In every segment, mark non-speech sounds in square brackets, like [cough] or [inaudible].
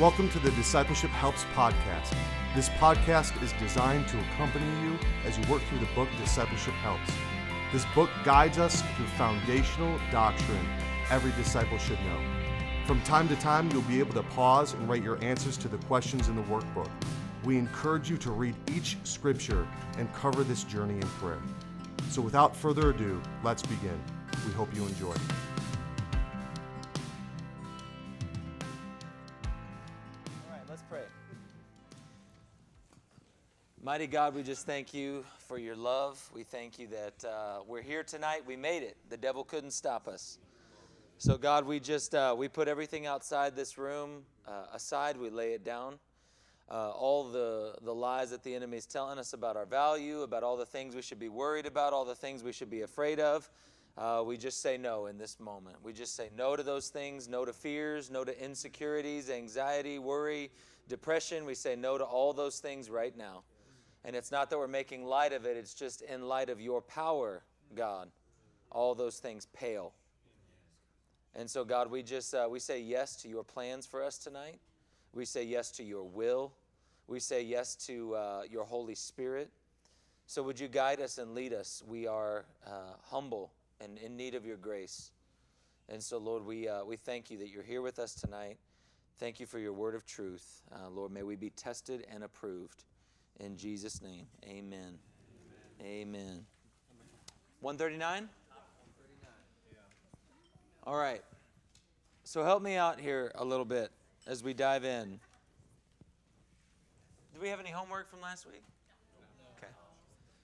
Welcome to the Discipleship Helps podcast. This podcast is designed to accompany you as you work through the book Discipleship Helps. This book guides us through foundational doctrine every disciple should know. From time to time, you'll be able to pause and write your answers to the questions in the workbook. We encourage you to read each scripture and cover this journey in prayer. So, without further ado, let's begin. We hope you enjoy. Mighty God, we just thank you for your love. We thank you that uh, we're here tonight. We made it. The devil couldn't stop us. So, God, we just uh, we put everything outside this room uh, aside. We lay it down. Uh, all the the lies that the enemy is telling us about our value, about all the things we should be worried about, all the things we should be afraid of. Uh, we just say no in this moment. We just say no to those things, no to fears, no to insecurities, anxiety, worry, depression. We say no to all those things right now. And it's not that we're making light of it, it's just in light of your power, God. All those things pale. And so, God, we just uh, we say yes to your plans for us tonight. We say yes to your will. We say yes to uh, your Holy Spirit. So, would you guide us and lead us? We are uh, humble and in need of your grace. And so, Lord, we, uh, we thank you that you're here with us tonight. Thank you for your word of truth. Uh, Lord, may we be tested and approved. In Jesus' name, amen. Amen. amen. 139? All right. So help me out here a little bit as we dive in. Do we have any homework from last week? Okay.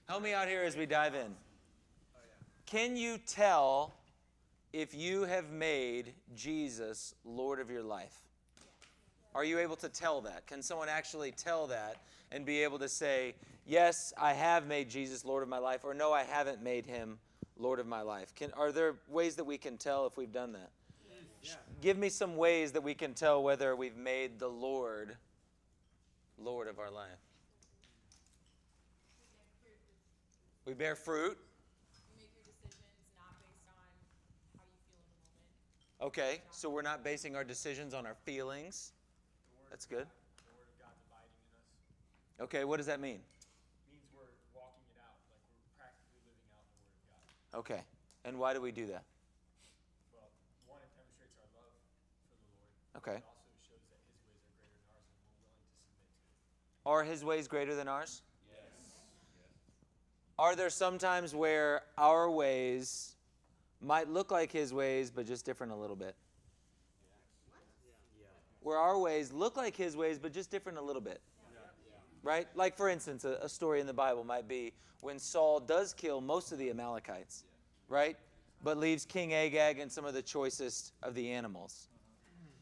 Help me out here as we dive in. Can you tell if you have made Jesus Lord of your life? Are you able to tell that? Can someone actually tell that and be able to say, Yes, I have made Jesus Lord of my life, or No, I haven't made him Lord of my life? Can, are there ways that we can tell if we've done that? Yeah. Give me some ways that we can tell whether we've made the Lord Lord of our life. We bear fruit. Okay, so we're not basing our decisions on our feelings. That's good. Okay, what does that mean? means we're walking it out, like we're practically living out the Word of God. Okay, and why do we do that? Well, one, it demonstrates our love for the Lord. Okay. It also shows that His ways are greater than ours, and we're willing to submit to it. Are His ways greater than ours? Yes. Are there some times where our ways might look like His ways, but just different a little bit? Where our ways look like His ways, but just different a little bit? Right? Like, for instance, a, a, story in the Bible might be when Saul does kill most of the Amalekites, right? But leaves King Agag and some of the choicest of the animals.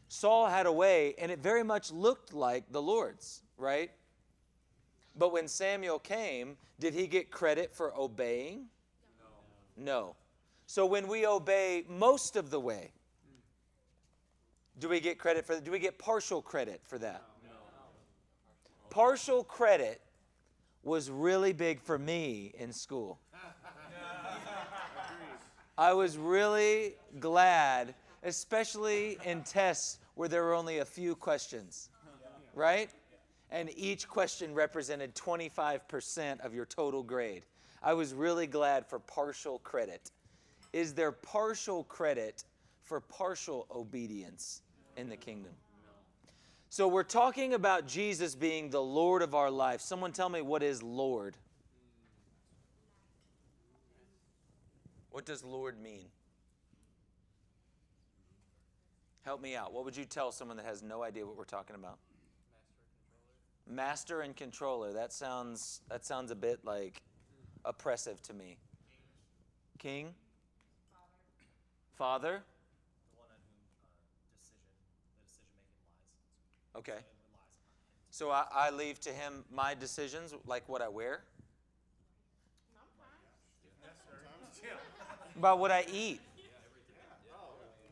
Saul had a way, and it very much looked like the Lord's, right? But when Samuel came, did he get credit for obeying? No. no. So when we obey most of the way, do we get credit for that? do we get partial credit for that? Partial credit was really big for me in school. I was really glad, especially in tests where there were only a few questions, right? And each question represented 25% of your total grade. I was really glad for partial credit. Is there partial credit for partial obedience in the kingdom? So we're talking about Jesus being the Lord of our life. Someone tell me what is Lord? What does Lord mean? Help me out. What would you tell someone that has no idea what we're talking about? Master and controller. That sounds that sounds a bit like oppressive to me. King? Father? Father? Okay. So I, I leave to him my decisions, like what I wear? About what I eat,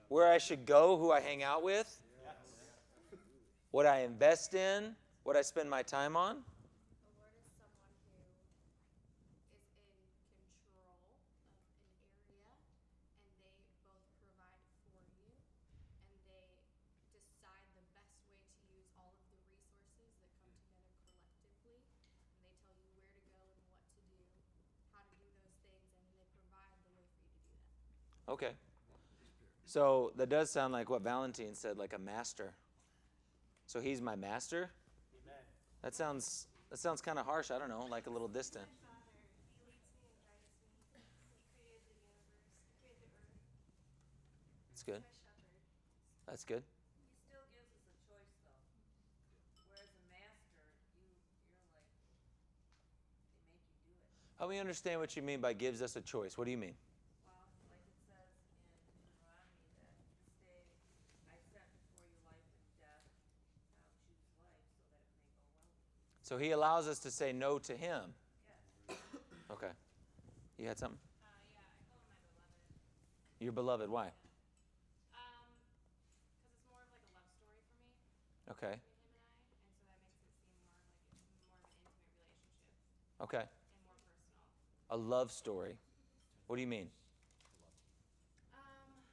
where I should go, who I hang out with, what I invest in, what I spend my time on. Okay. So that does sound like what Valentine said, like a master. So he's my master? Amen. That sounds that sounds kind of harsh. I don't know, like a little distant. My Father, He leads me and guides me. He created the universe. He created the earth. That's good. He's my shepherd. That's good. He still gives us a choice though. Whereas a master, you you're like they make you do it. Help me understand what you mean by gives us a choice. What do you mean? Well, like it says in Deuteronomy that this day I set before you life and death. Now choose life so that it may go well with you. So he allows us to say no to him. Yes. Okay. You had something? Uh, yeah, I call him my beloved. Your beloved. Why? Um, it's more of like a love story for me Okay. him and I, and so that makes it seem more like more of an intimate relationship Okay. and more personal. A love story. What do you mean? Um,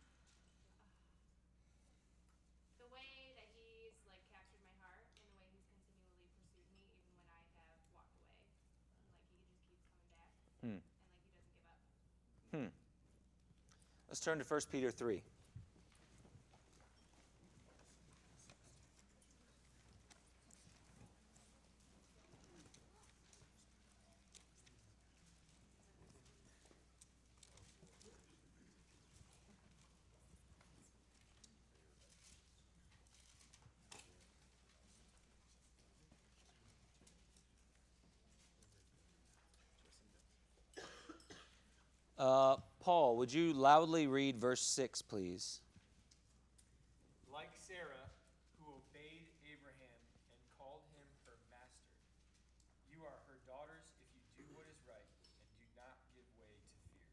the way that he's like captured my heart and the way he's continually pursued me even when I have walked away. Like he just keeps coming back Hmm. and like he doesn't give up. Hmm. Let's turn to 1 Peter 3. Uh, Paul, would you loudly read verse 6, please? Like Sarah, who obeyed Abraham and called him her master. You are her daughters if you do what is right and do not give way to fear.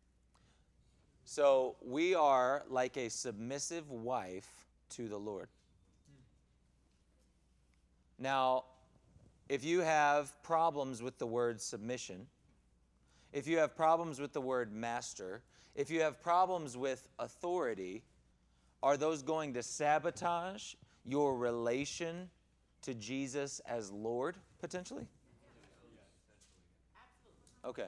So we are like a submissive wife to the Lord. Hmm. Now, if you have problems with the word submission, if you have problems with the word master, if you have problems with authority, are those going to sabotage your relation to Jesus as Lord potentially? Okay.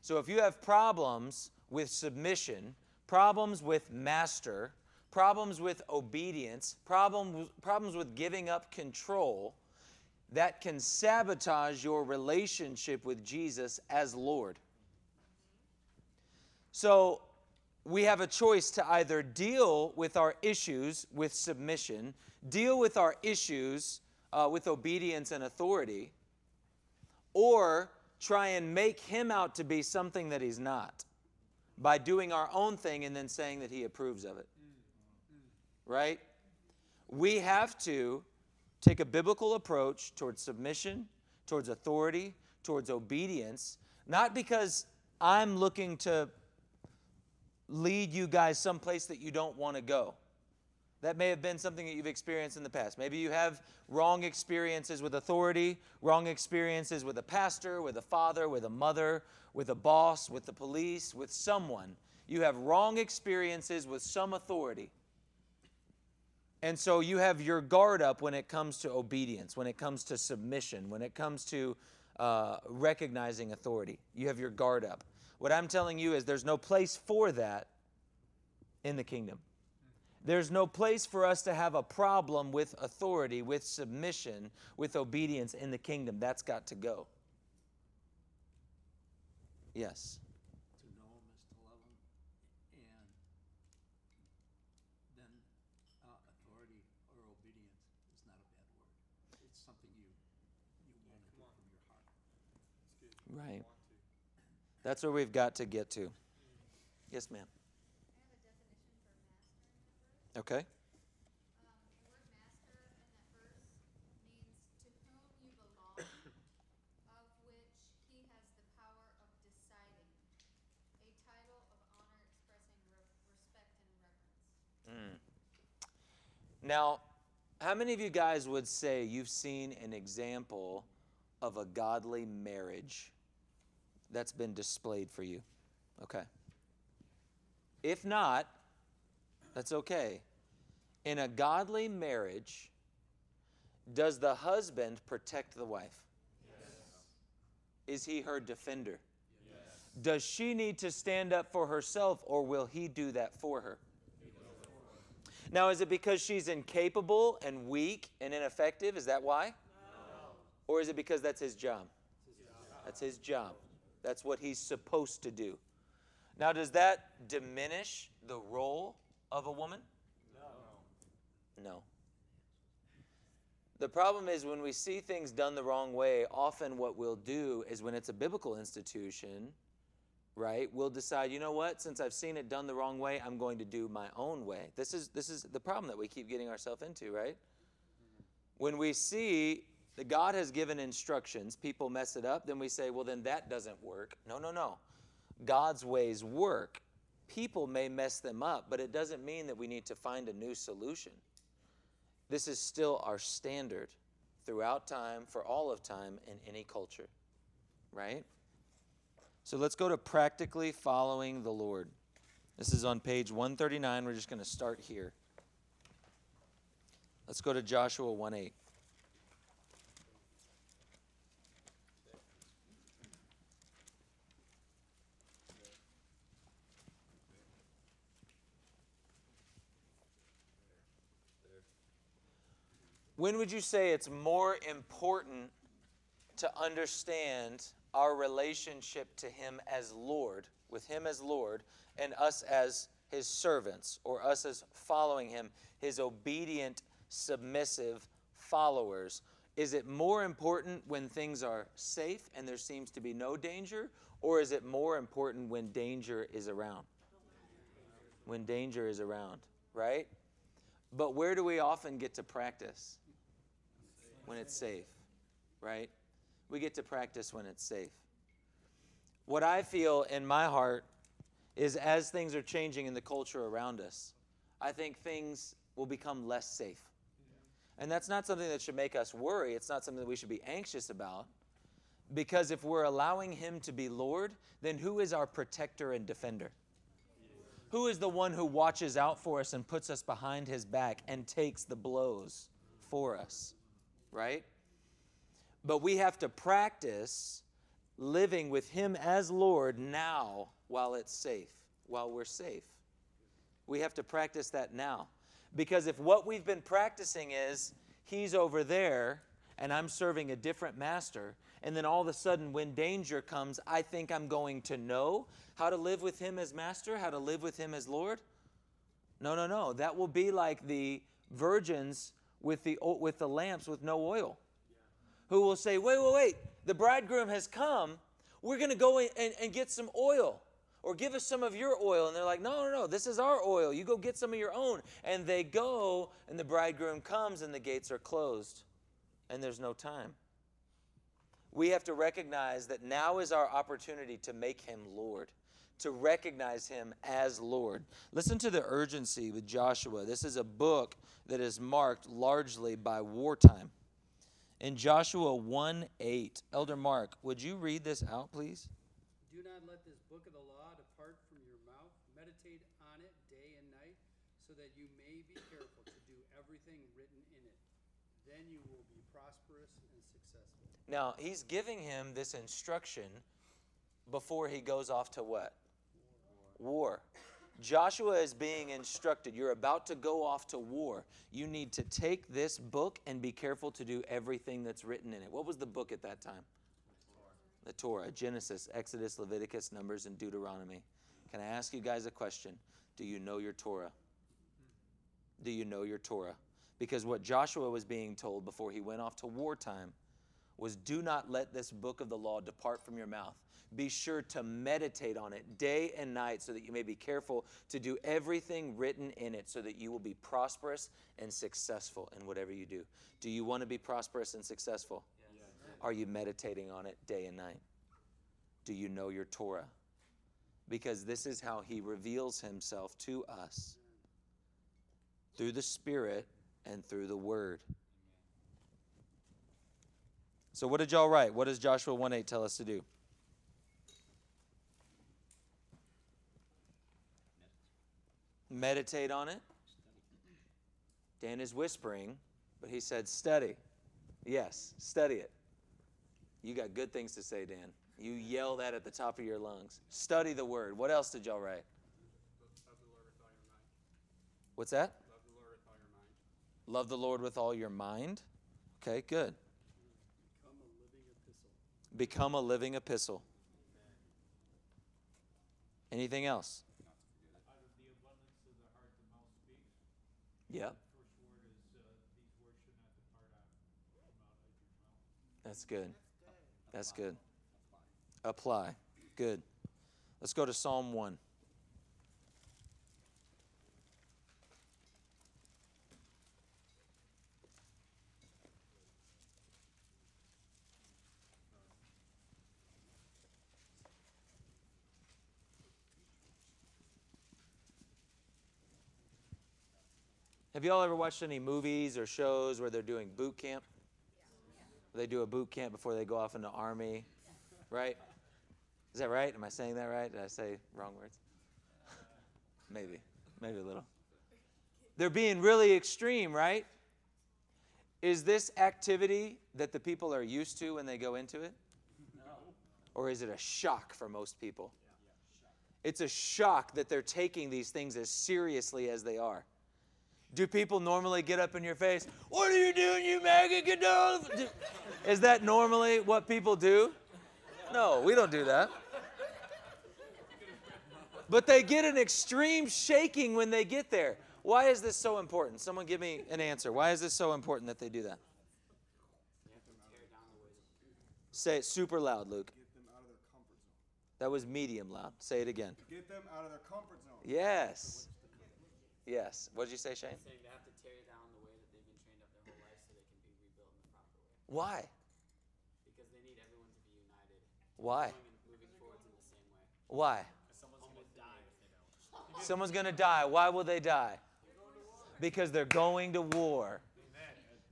So if you have problems with submission, problems with master, problems with obedience, problems, problems with giving up control, that can sabotage your relationship with Jesus as Lord. So we have a choice to either deal with our issues with submission, deal with our issues uh, with obedience and authority, or try and make him out to be something that he's not by doing our own thing and then saying that he approves of it. Right? We have to take a biblical approach towards submission, towards authority, towards obedience, not because I'm looking to lead you guys someplace that you don't want to go. That may have been something that you've experienced in the past. Maybe you have wrong experiences with authority, wrong experiences with a pastor, with a father, with a mother, with a boss, with the police, with someone. You have wrong experiences with some authority. And so you have your guard up when it comes to obedience, when it comes to submission, when it comes to uh, recognizing authority. You have your guard up. What I'm telling you is there's no place for that in the kingdom. There's no place for us to have a problem with authority, with submission, with obedience in the kingdom. That's got to go. Yes. to know him is to love him, and then uh, authority or obedience is not a bad word. It's something you you want to do from your heart. Right. That's where we've got to get to. Yes, ma'am. I have a definition for master in that verse. Okay. Um, the word master in that verse means to whom you belong, of which he has the power of deciding. A title of honor expressing re- respect and reverence. Now, how many of you guys would say you've seen an example of a godly marriage that's been displayed for you? Okay. If not, that's okay. In a godly marriage, does the husband protect the wife? Yes. Is he her defender? Yes. Does she need to stand up for herself or will he do that for her? Now, is it because she's incapable and weak and ineffective? Is that why? No. Or is it because that's his job? That's his job. That's what he's supposed to do. Now, does that diminish the role of a woman? No. No. The problem is when we see things done the wrong way, often what we'll do is when it's a biblical institution, right? We'll decide, you know what? Since I've seen it done the wrong way, I'm going to do my own way. This is this is the problem that we keep getting ourselves into, right? When we see that God has given instructions, people mess it up, then we say, well, then that doesn't work. No, no, no. God's ways work. People may mess them up, but it doesn't mean that we need to find a new solution. This is still our standard throughout time, for all of time, in any culture, right? So let's go to practically following the Lord. This is on page 139. We're just going to start here. Let's go to Joshua 1 8. When would you say it's more important to understand our relationship to Him as Lord, with Him as Lord, and us as His servants, or us as following Him, His obedient, submissive followers? Is it more important when things are safe and there seems to be no danger, or is it more important when danger is around? When danger is around, right? But where do we often get to practice? When it's safe, right? We get to practice when it's safe. What I feel in my heart is as things are changing in the culture around us, I think things will become less safe. And that's not something that should make us worry. It's not something that we should be anxious about. Because if we're allowing Him to be Lord, then who is our protector and defender? Who is the one who watches out for us and puts us behind His back and takes the blows for us? Right? But we have to practice living with Him as Lord now while it's safe, while we're safe. We have to practice that now. Because if what we've been practicing is He's over there and I'm serving a different master, and then all of a sudden when danger comes, I think I'm going to know how to live with Him as master, how to live with Him as Lord. No, no, no. That will be like the virgins with the, with the lamps with no oil who will say, wait, wait, wait, the bridegroom has come. We're going to go and, and get some oil or give us some of your oil. And they're like, no, no, no, this is our oil. You go get some of your own. And they go, and the bridegroom comes, and the gates are closed, and there's no time. We have to recognize that now is our opportunity to make him Lord, to recognize him as Lord. Listen to the urgency with Joshua. This is a book that is marked largely by wartime in Joshua 1 8. Elder Mark, would you read this out, please? Do not let this book of the law depart from your mouth. Meditate on it day and night, so that you may be careful to do everything written in it. Then you will be prosperous and successful. Now, he's giving him this instruction before he goes off to what? War. Joshua is being instructed. You're about to go off to war. You need to take this book and be careful to do everything that's written in it. What was the book at that time? The Torah, Genesis, Exodus, Leviticus, Numbers, and Deuteronomy. Can I ask you guys a question? Do you know your Torah? Do you know your Torah? Because what Joshua was being told before he went off to wartime was do not let this book of the law depart from your mouth. Be sure to meditate on it day and night so that you may be careful to do everything written in it so that you will be prosperous and successful in whatever you do. Do you want to be prosperous and successful? Yes. Are you meditating on it day and night? Do you know your Torah? Because this is how he reveals himself to us through the Spirit and through the Word. So, what did y'all write? What does Joshua 1 8 tell us to do? Meditate on it. Dan is whispering, but he said, study. Yes, study it. You got good things to say, Dan. You yell that at the top of your lungs. Study the word. What else did y'all write? Love the Lord with all your mind. What's that? Love the Lord with all your mind. Love the Lord with all your mind. Okay, good. Become a living epistle. Anything else? Yep. That's good. That's good. Apply. Good. Let's go to Psalm 1. Have y'all ever watched any movies or shows where they're doing boot camp? They do a boot camp before they go off into army, right? Is that right? Am I saying that right? Did I say wrong words? [laughs] maybe, maybe a little. They're being really extreme, right? Is this activity that the people are used to when they go into it? No. Or is it a shock for most people? Yeah. It's a shock that they're taking these things as seriously as they are. Do people normally get up in your face? What are you doing, you maggot? Get down! Is that normally what people do? No, we don't do that. But they get an extreme shaking when they get there. Why is this so important? Someone give me an answer. Why is this so important that they do that? Say it super loud, Luke. Get them out of their comfort zone. That was medium loud. Say it again. Get them out of their comfort zone. Yes. Yes. What did you say, Shane? saying they have to tear down the way that they've been trained up their whole life so they can be rebuilt in the proper way. Why? Because they need everyone to be united. Why? Moving forwards in the same way. Why? Someone's gonna die if they don't. Someone's going to die. Why will they die? Because they're going to war.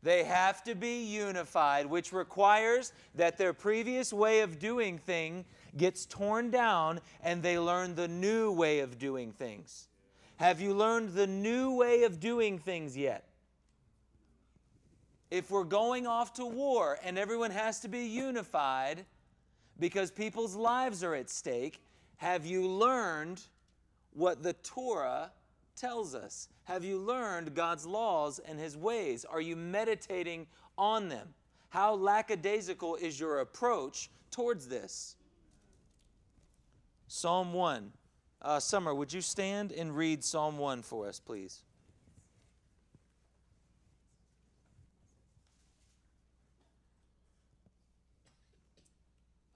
They have to be unified, which requires that their previous way of doing thing gets torn down and they learn the new way of doing things. Have you learned the new way of doing things yet? If we're going off to war and everyone has to be unified because people's lives are at stake, have you learned what the Torah tells us? Have you learned God's laws and His ways? Are you meditating on them? How lackadaisical is your approach towards this? Psalm 1. Uh, Summer, would you stand and read Psalm 1 for us, please?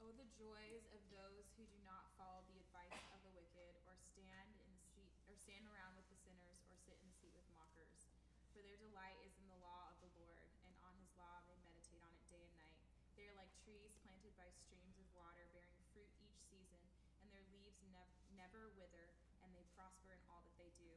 Oh, the joys of those who do not follow the advice of the wicked, or stand in the seat, or stand around with the sinners, or sit in the seat with mockers. For their delight is in the law of the Lord, and on his law they meditate on it day and night. They are like trees planted by streams of water, bearing fruit each season, and their leaves nev- never wither, and they prosper in all that they do.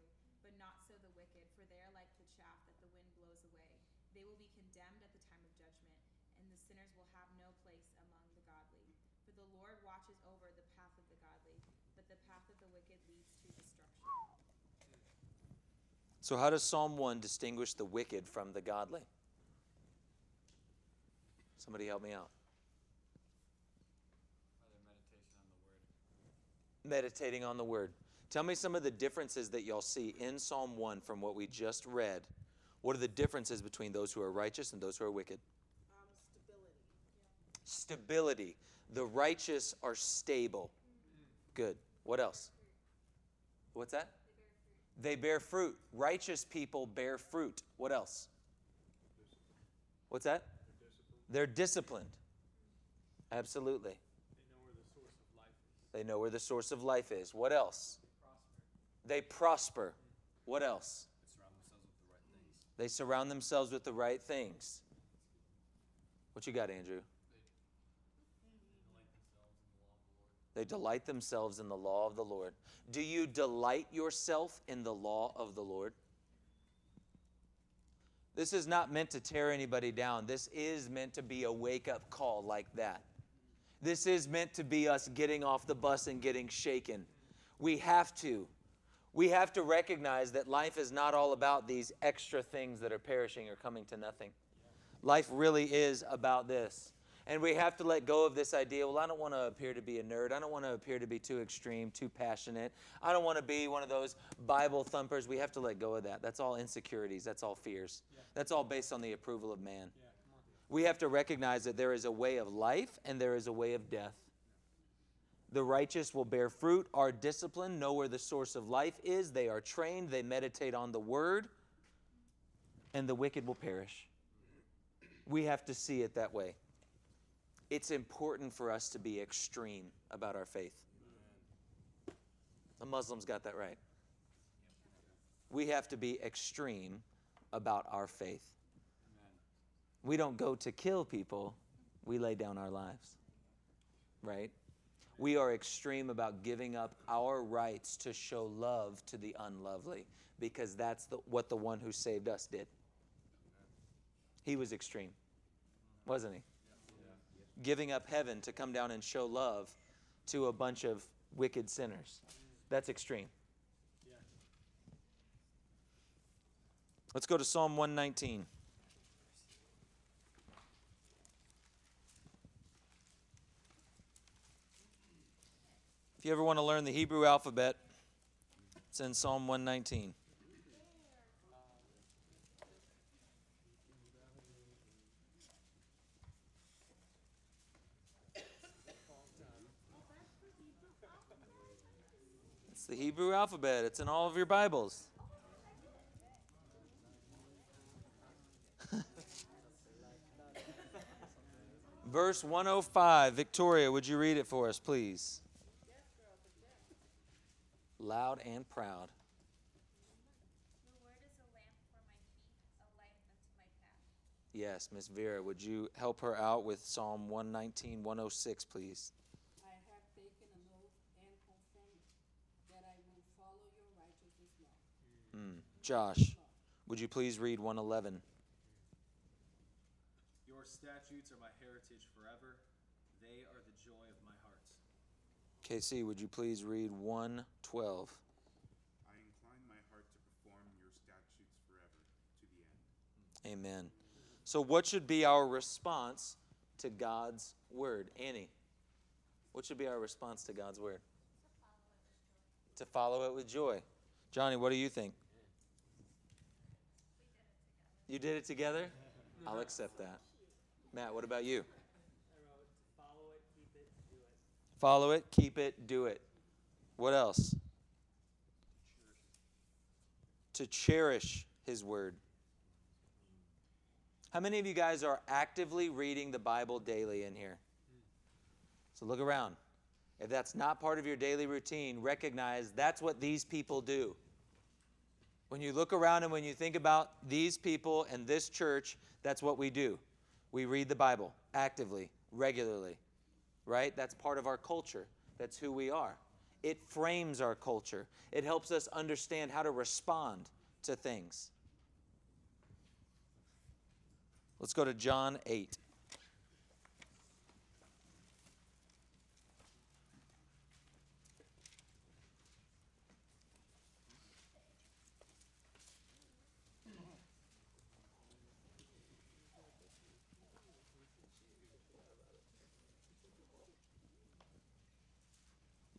But not so the wicked, for they are like the chaff that the wind blows away. They will be condemned at the time of judgment, and the sinners will have no place among the godly. For the Lord watches over the path of the godly, but the path of the wicked leads to destruction. So, how does Psalm 1 distinguish the wicked from the godly? Somebody help me out. Meditating on the word. Tell me some of the differences that y'all see in Psalm 1 from what we just read. What are the differences between those who are righteous and those who are wicked? Stability. Stability. The righteous are stable. Good. What else? What's that? They bear fruit. Righteous people bear fruit. What else? What's that? They're disciplined. Absolutely. They know where the source of life is. What else? They prosper. What else? They surround themselves with the right things. What you got, Andrew? They delight themselves in the law of the Lord. Do you delight yourself in the law of the Lord? This is not meant to tear anybody down. This is meant to be a wake up call like that. This is meant to be us getting off the bus and getting shaken. We have to. We have to recognize that life is not all about these extra things that are perishing or coming to nothing. Life really is about this. And we have to let go of this idea well, I don't want to appear to be a nerd. I don't want to appear to be too extreme, too passionate. I don't want to be one of those Bible thumpers. We have to let go of that. That's all insecurities, that's all fears. That's all based on the approval of man. We have to recognize that there is a way of life and there is a way of death. The righteous will bear fruit, are disciplined, know where the source of life is. They are trained, they meditate on the word, and the wicked will perish. We have to see it that way. It's important for us to be extreme about our faith. The Muslims got that right. We have to be extreme about our faith. We don't go to kill people, we lay down our lives. Right? We are extreme about giving up our rights to show love to the unlovely because that's the, what the one who saved us did. He was extreme, wasn't he? Giving up heaven to come down and show love to a bunch of wicked sinners. That's extreme. Let's go to Psalm 119. If you ever want to learn the Hebrew alphabet, it's in Psalm 119. It's the Hebrew alphabet. It's in all of your Bibles. [laughs] Verse 105. Victoria, would you read it for us, please? Loud and proud. The word is a lamp for my feet, a light unto my path. Yes, Miss Vera, would you help her out with Psalm 119, 106, please? I have taken an oath and confirmed that I will follow your righteousness law. Hmm. Josh, would you please read 111? Your statutes are my heritage forever. They are the joy of my heart. KC, would you please read 112? I incline my heart to perform your statutes forever to the end. Amen. So, what should be our response to God's word? Annie, what should be our response to God's word? To follow it with joy. Johnny, what do you think? You did it together? I'll accept that. Matt, what about you? follow it, keep it, do it. Follow it, keep it, do it. What else? To cherish His Word. How many of you guys are actively reading the Bible daily in here? So look around. If that's not part of your daily routine, recognize that's what these people do. When you look around and when you think about these people and this church, that's what we do. We read the Bible actively, regularly, right? That's part of our culture. That's who we are. It frames our culture, it helps us understand how to respond to things. Let's go to John 8.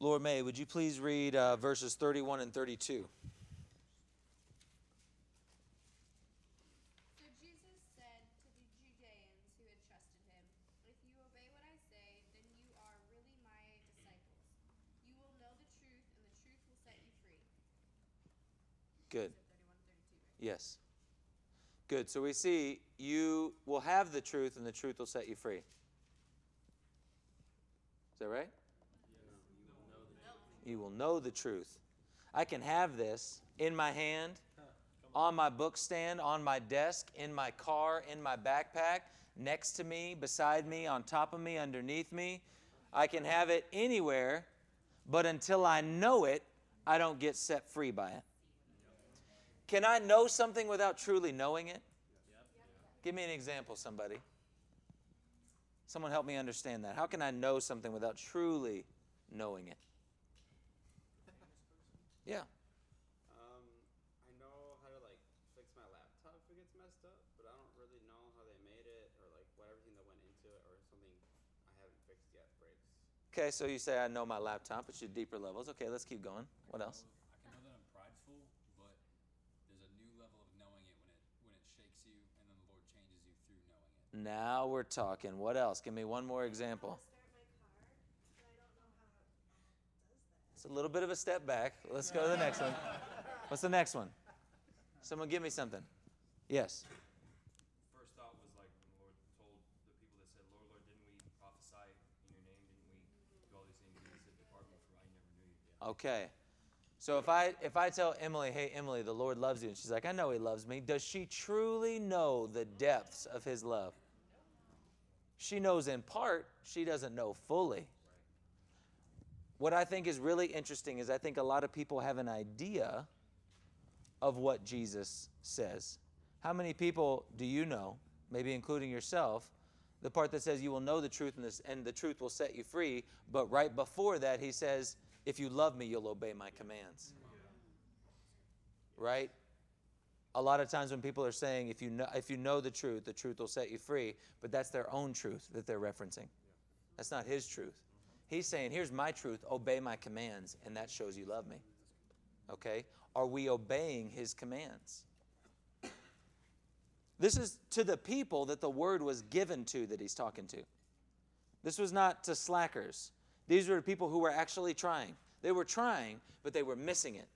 Lord May, would you please read uh, verses 31 and 32? So Jesus said to the Judeans who had trusted him, If you obey what I say, then you are really my disciples. You will know the truth, and the truth will set you free. Good. So 31 and 32, right? Yes. Good. So we see you will have the truth, and the truth will set you free. Is that right? You will know the truth. I can have this in my hand, on my book stand, on my desk, in my car, in my backpack, next to me, beside me, on top of me, underneath me. I can have it anywhere, but until I know it, I don't get set free by it. Can I know something without truly knowing it? Give me an example, somebody. Someone help me understand that. How can I know something without truly knowing it? Yeah. Um, I know how to like fix my laptop if it gets messed up, but I don't really know how they made it or like what everything that went into it or if something fixed yet breaks. Okay, so you say I know my laptop, it's your deeper levels. Okay, let's keep going. What else? I can know that I'm prideful, but there's a new level of knowing it when it when it shakes you, and then the Lord changes you through knowing it. Now we're talking. What else? Give me one more example. It's a little bit of a step back. Let's go to the next one. What's the next one? Someone give me something. Yes. First thought was like when the Lord told the people that said, Lord, Lord, didn't we prophesy in your name? Didn't we do all these things? And he said, Depart me, for I never knew you. Okay. So if I if I tell Emily, "Hey Emily, the Lord loves you." And she's like, "I know he loves me." Does she truly know the depths of his love? She knows in part, she doesn't know fully. What I think is really interesting is I think a lot of people have an idea of what Jesus says. How many people do you know, maybe including yourself, the part that says you will know the truth and, this, and the truth will set you free, but right before that he says, if you love me, you'll obey my commands. Right? A lot of times when people are saying, if you know, if you know the truth, the truth will set you free, but that's their own truth that they're referencing. That's not his truth. He's saying, here's my truth, obey my commands, and that shows you love me. Okay? Are we obeying his commands? This is to the people that the word was given to that he's talking to. This was not to slackers. These were people who were actually trying. They were trying, but they were missing it.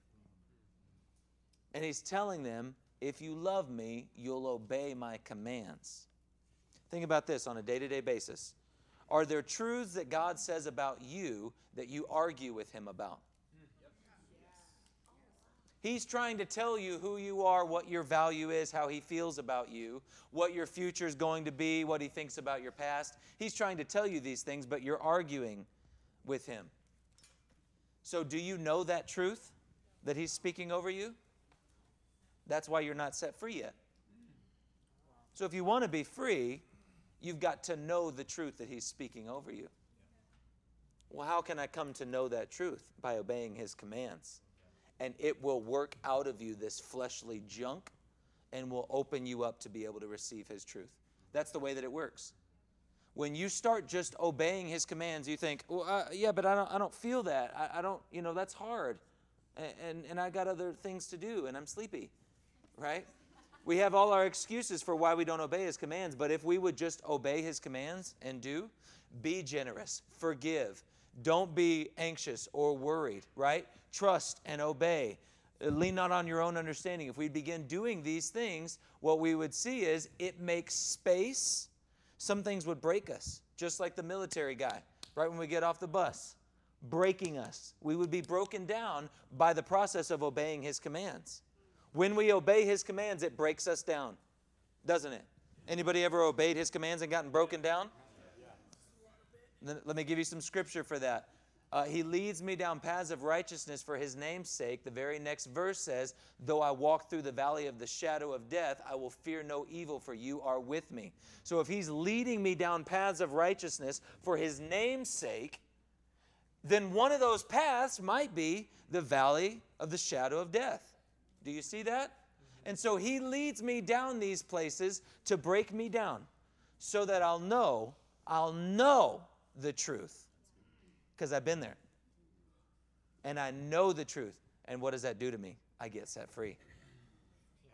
And he's telling them, if you love me, you'll obey my commands. Think about this on a day to day basis. Are there truths that God says about you that you argue with him about? He's trying to tell you who you are, what your value is, how he feels about you, what your future is going to be, what he thinks about your past. He's trying to tell you these things, but you're arguing with him. So, do you know that truth that he's speaking over you? That's why you're not set free yet. So, if you want to be free, you've got to know the truth that he's speaking over you. Well, how can I come to know that truth? By obeying his commands and it will work out of you this fleshly junk and will open you up to be able to receive his truth. That's the way that it works. When you start just obeying his commands, you think, well, uh, yeah, but I don't, I don't feel that. I, I don't, you know, that's hard. And, and, and I got other things to do and I'm sleepy, right? We have all our excuses for why we don't obey his commands, but if we would just obey his commands and do, be generous, forgive, don't be anxious or worried, right? Trust and obey. Uh, lean not on your own understanding. If we begin doing these things, what we would see is it makes space. Some things would break us, just like the military guy, right when we get off the bus, breaking us. We would be broken down by the process of obeying his commands. When we obey his commands, it breaks us down, doesn't it? Anybody ever obeyed his commands and gotten broken down? Let me give you some scripture for that. Uh, he leads me down paths of righteousness for his name's sake. The very next verse says, Though I walk through the valley of the shadow of death, I will fear no evil, for you are with me. So if he's leading me down paths of righteousness for his name's sake, then one of those paths might be the valley of the shadow of death. Do you see that? And so he leads me down these places to break me down so that I'll know, I'll know the truth because I've been there. And I know the truth. And what does that do to me? I get set free.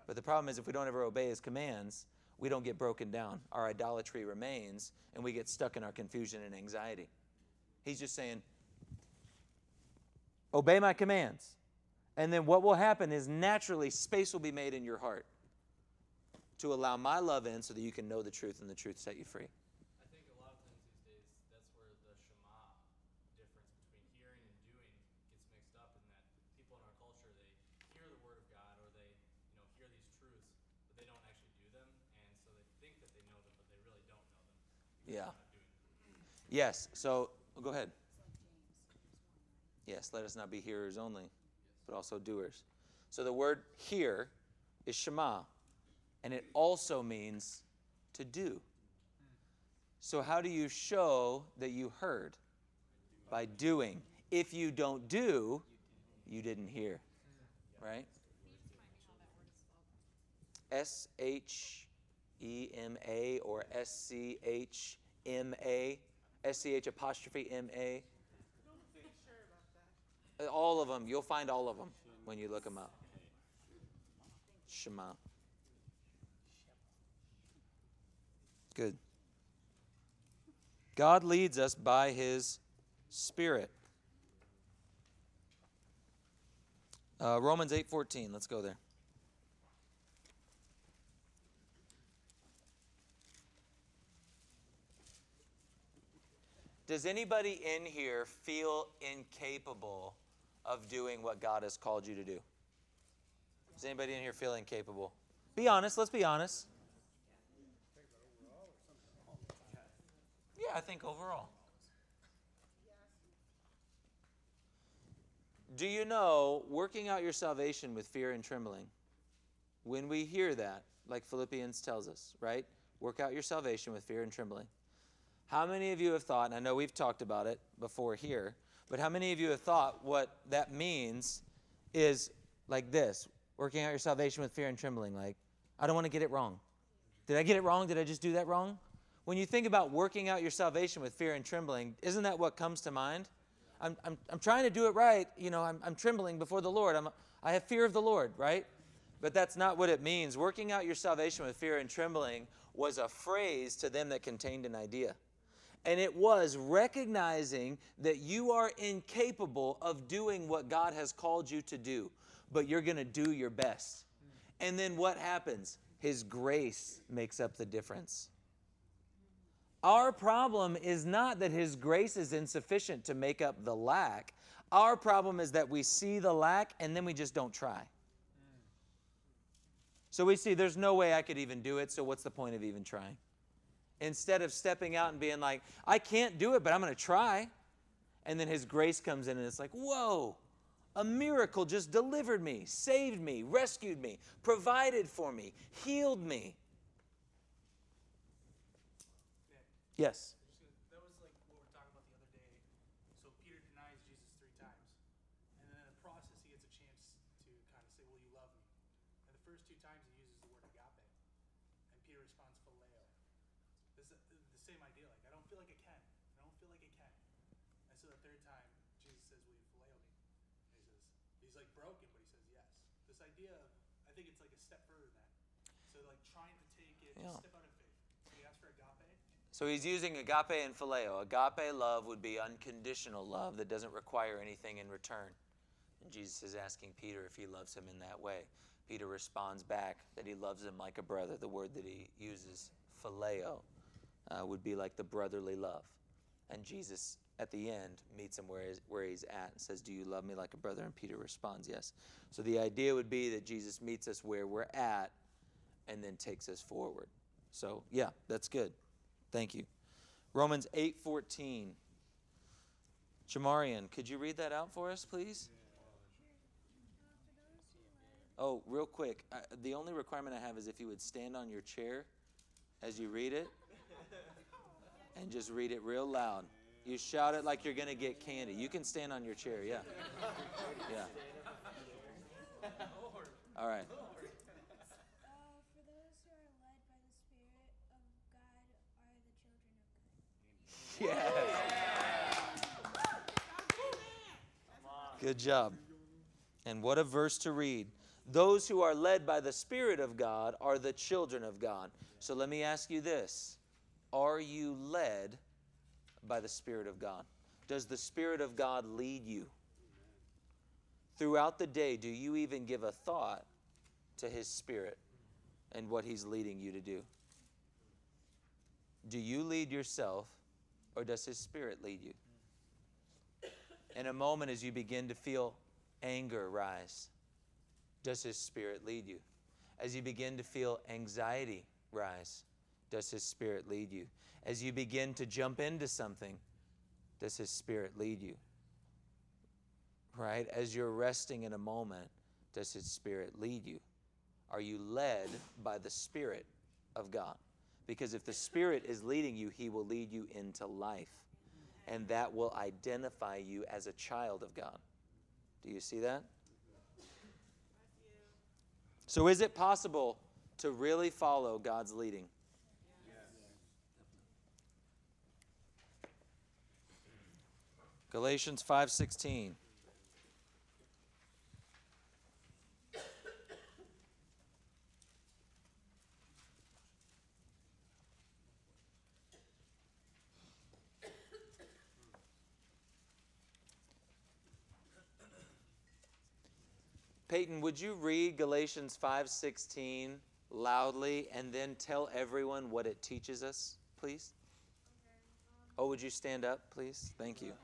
But the problem is, if we don't ever obey his commands, we don't get broken down. Our idolatry remains, and we get stuck in our confusion and anxiety. He's just saying, Obey my commands. And then what will happen is naturally space will be made in your heart to allow my love in so that you can know the truth and the truth set you free. I think a lot of times these days, that's where the Shema difference between hearing and doing gets mixed up in that people in our culture, they hear the Word of God or they, you know, hear these truths, but they don't actually do them. And so they think that they know them, but they really don't know them. Yeah. Yes. So go ahead. Yes, let us not be hearers only, but also doers. So the word hear is Shema, and it also means to do. So, how do you show that you heard? By doing. If you don't do, you didn't hear. Right? S H E M A or S C H M A. S C H apostrophe M A. Uh, All of them. You'll find all of them when you look them up. Shema. Good. God leads us by His Spirit. Uh, Romans 8:14. Let's go there. Does anybody in here feel incapable of doing what God has called you to do? Is anybody in here feeling capable? Be honest. Let's be honest. Yeah, I think overall. Do you know working out your salvation with fear and trembling? When we hear that, like Philippians tells us, right? Work out your salvation with fear and trembling. How many of you have thought, and I know we've talked about it before here, but how many of you have thought what that means is like this working out your salvation with fear and trembling? Like, I don't want to get it wrong. Did I get it wrong? Did I just do that wrong? When you think about working out your salvation with fear and trembling, isn't that what comes to mind? I'm, I'm, I'm trying to do it right. You know, I'm, I'm trembling before the Lord. I'm, I have fear of the Lord, right? But that's not what it means. Working out your salvation with fear and trembling was a phrase to them that contained an idea. And it was recognizing that you are incapable of doing what God has called you to do, but you're going to do your best. And then what happens? His grace makes up the difference. Our problem is not that His grace is insufficient to make up the lack. Our problem is that we see the lack and then we just don't try. So we see there's no way I could even do it, so what's the point of even trying? Instead of stepping out and being like, I can't do it, but I'm going to try. And then His grace comes in and it's like, whoa, a miracle just delivered me, saved me, rescued me, provided for me, healed me. Yes. That was like what we were talking about the other day. So Peter denies Jesus three times. And then in the process, he gets a chance to kind of say, Will you love me? And the first two times, he uses the word agape. And Peter responds, phileo. This is the the same idea. Like, I don't feel like I can. I don't feel like I can. And so the third time, Jesus says, Will you phileo me? And he says, He's like broken, but he says yes. This idea of, I think it's like a step further than that. So, like, trying to take it, Yeah. step out in faith. So he asks for agape. So he's using agape and phileo. Agape love would be unconditional love that doesn't require anything in return. And Jesus is asking Peter if he loves him in that way. Peter responds back that he loves him like a brother. The word that he uses, phileo, uh, would be like the brotherly love. And Jesus, at the end, meets him where he's, where he's at and says, Do you love me like a brother? And Peter responds, Yes. So the idea would be that Jesus meets us where we're at and then takes us forward. So, yeah, that's good. Thank you. Romans 8:14. Jamarian, could you read that out for us, please? Oh, real quick. I, the only requirement I have is if you would stand on your chair as you read it and just read it real loud. You shout it like you're going to get candy. You can stand on your chair, yeah. Yeah. All right. [laughs] Yes. Good job. And what a verse to read. Those who are led by the Spirit of God are the children of God. So let me ask you this Are you led by the Spirit of God? Does the Spirit of God lead you? Throughout the day, do you even give a thought to His Spirit and what He's leading you to do? Do you lead yourself or does His Spirit lead you? In a moment, as you begin to feel anger rise, does His Spirit lead you? As you begin to feel anxiety rise, does His Spirit lead you? As you begin to jump into something, does His Spirit lead you? Right? As you're resting in a moment, does His Spirit lead you? Are you led by the Spirit of God? Because if the Spirit is leading you, He will lead you into life. And that will identify you as a child of God. Do you see that? So, is it possible to really follow God's leading? Galatians 5:16. Peyton, would you read Galatians 5:16 loudly and then tell everyone what it teaches us, please? Um, oh, would you stand up, please? Thank you. [laughs]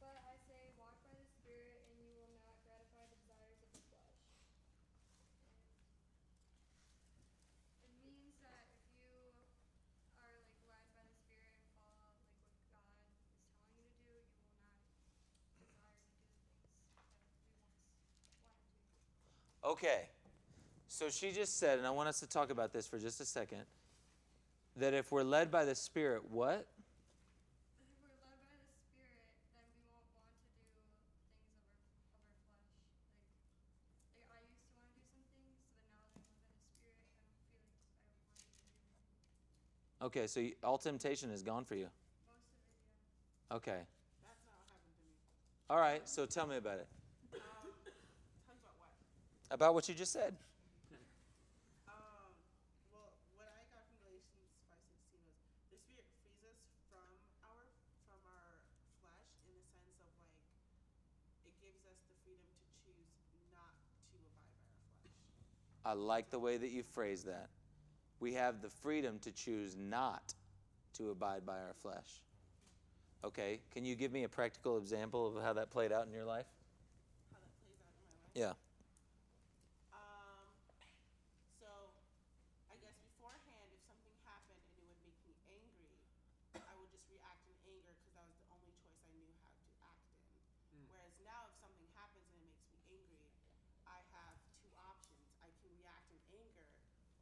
But I say, walk by the Spirit, and you will not gratify the desires of the flesh. It means that if you are like led by the Spirit and follow like what God is telling you to do, you will not desire to do the things that we once wanted to. Okay. So she just said, and I want us to talk about this for just a second, that if we're led by the Spirit, what? If we're led by the Spirit, then we won't want to do things of our, of our flesh. Like, like I used to want to do some things, but now that I'm led by the Spirit, I don't feel like I want to do them. Okay, so you- all temptation is gone for you. Most of it, yeah. Okay. That's not what happened to me. All right, so tell me about it. Um, tell you about what? About what you just said. [laughs] Um, well, what I got from Galatians five sixteen was the Spirit frees us from our from our flesh in the sense of like it gives us the freedom to choose not to abide by our flesh. I like the way that you phrase that. We have the freedom to choose not to abide by our flesh. Okay, can you give me a practical example of how that played out in your life? How that plays out in my life. Yeah. Um, so I guess beforehand, if something happened and it would make me angry, I would just react in anger because that was the only choice I knew how to act in. Whereas now, if something happens and it makes me angry, I have two options. I can react in anger,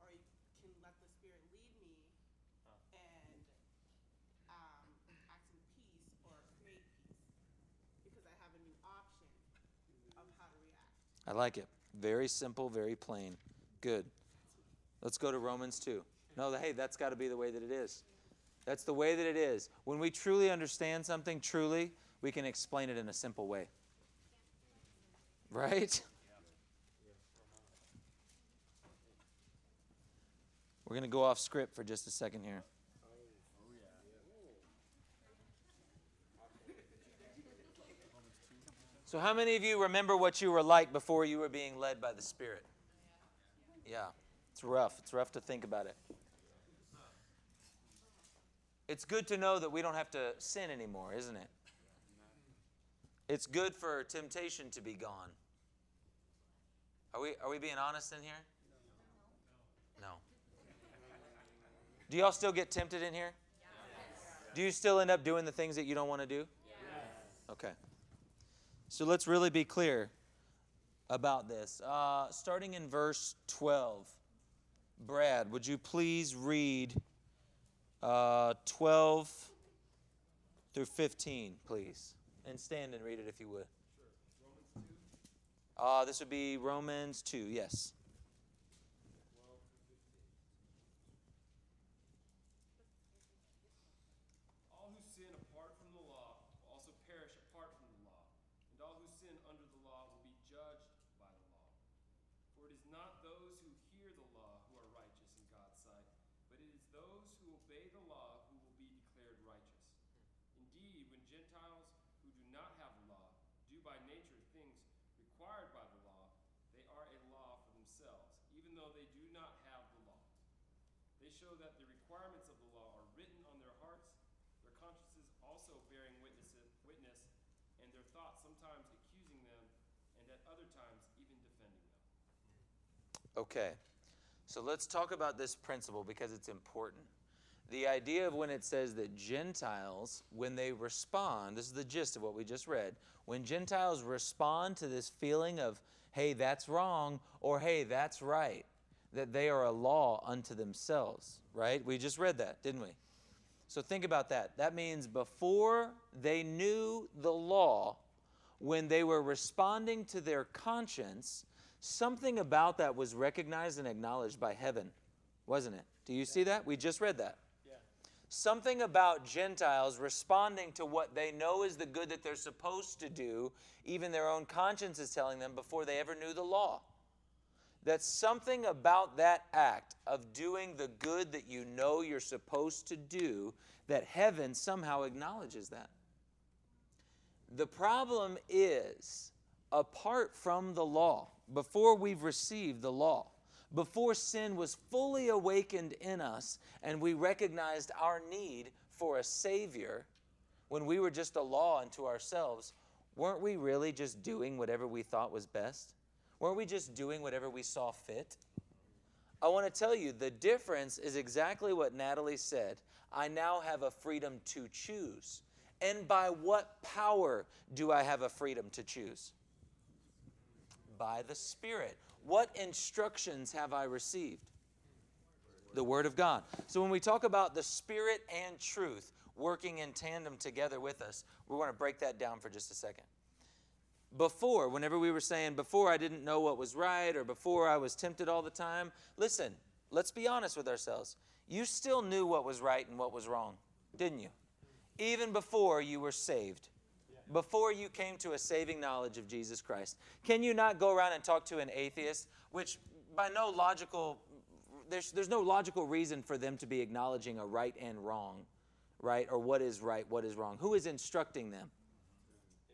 or you can let the spirit lead me and um, act in peace or create peace because I have a new option of how to react. I like it. Very simple, very plain. Good. Let's go to Romans 2. No, hey, that's got to be the way that it is. That's the way that it is. When we truly understand something, truly, we can explain it in a simple way. Right? We're going to go off script for just a second here. So, how many of you remember what you were like before you were being led by the Spirit? Yeah, it's rough. It's rough to think about it. It's good to know that we don't have to sin anymore, isn't it? It's good for temptation to be gone. Are we, are we being honest in here? No. Do y'all still get tempted in here? Do you still end up doing the things that you don't want to do? Okay. So let's really be clear about this. Uh, starting in verse 12. Brad, would you please read uh, 12 through 15, please? And stand and read it if you would. Uh, this would be Romans 2, yes. All who sin apart from the law will also perish apart from the law, and all who sin under the law will be judged by the law. For it is not those who hear the law who are righteous in God's sight, but it is those who obey the law who will be declared righteous. Indeed, when Gentiles who do not have the law do by nature things required by the law, they are a law for themselves, even though they do not have the law. They show that the requirements of the law are written on their hearts, their consciences also bearing witness, witness, and their thoughts sometimes accusing them, and at other times even defending them. Okay. So let's talk about this principle because it's important. The idea of when it says that Gentiles, when they respond, this is the gist of what we just read, when Gentiles respond to this feeling of, hey, that's wrong, or hey, that's right, that they are a law unto themselves, right? We just read that, didn't we? So think about that. That means before they knew the law, when they were responding to their conscience, something about that was recognized and acknowledged by heaven, wasn't it? Do you see that? We just read that. Something about Gentiles responding to what they know is the good that they're supposed to do, even their own conscience is telling them before they ever knew the law. That something about that act of doing the good that you know you're supposed to do, that heaven somehow acknowledges that. The problem is, apart from the law, before we've received the law, before sin was fully awakened in us and we recognized our need for a Savior, when we were just a law unto ourselves, weren't we really just doing whatever we thought was best? Weren't we just doing whatever we saw fit? I want to tell you the difference is exactly what Natalie said. I now have a freedom to choose. And by what power do I have a freedom to choose? By the Spirit. What instructions have I received? The Word of God. So when we talk about the Spirit and truth working in tandem together with us, we want to break that down for just a second. Before, whenever we were saying, before I didn't know what was right or before I was tempted all the time, listen, let's be honest with ourselves. You still knew what was right and what was wrong, didn't you? Even before you were saved before you came to a saving knowledge of Jesus Christ. Can you not go around and talk to an atheist, which by no logical, there's, there's no logical reason for them to be acknowledging a right and wrong, right? Or what is right, what is wrong? Who is instructing them?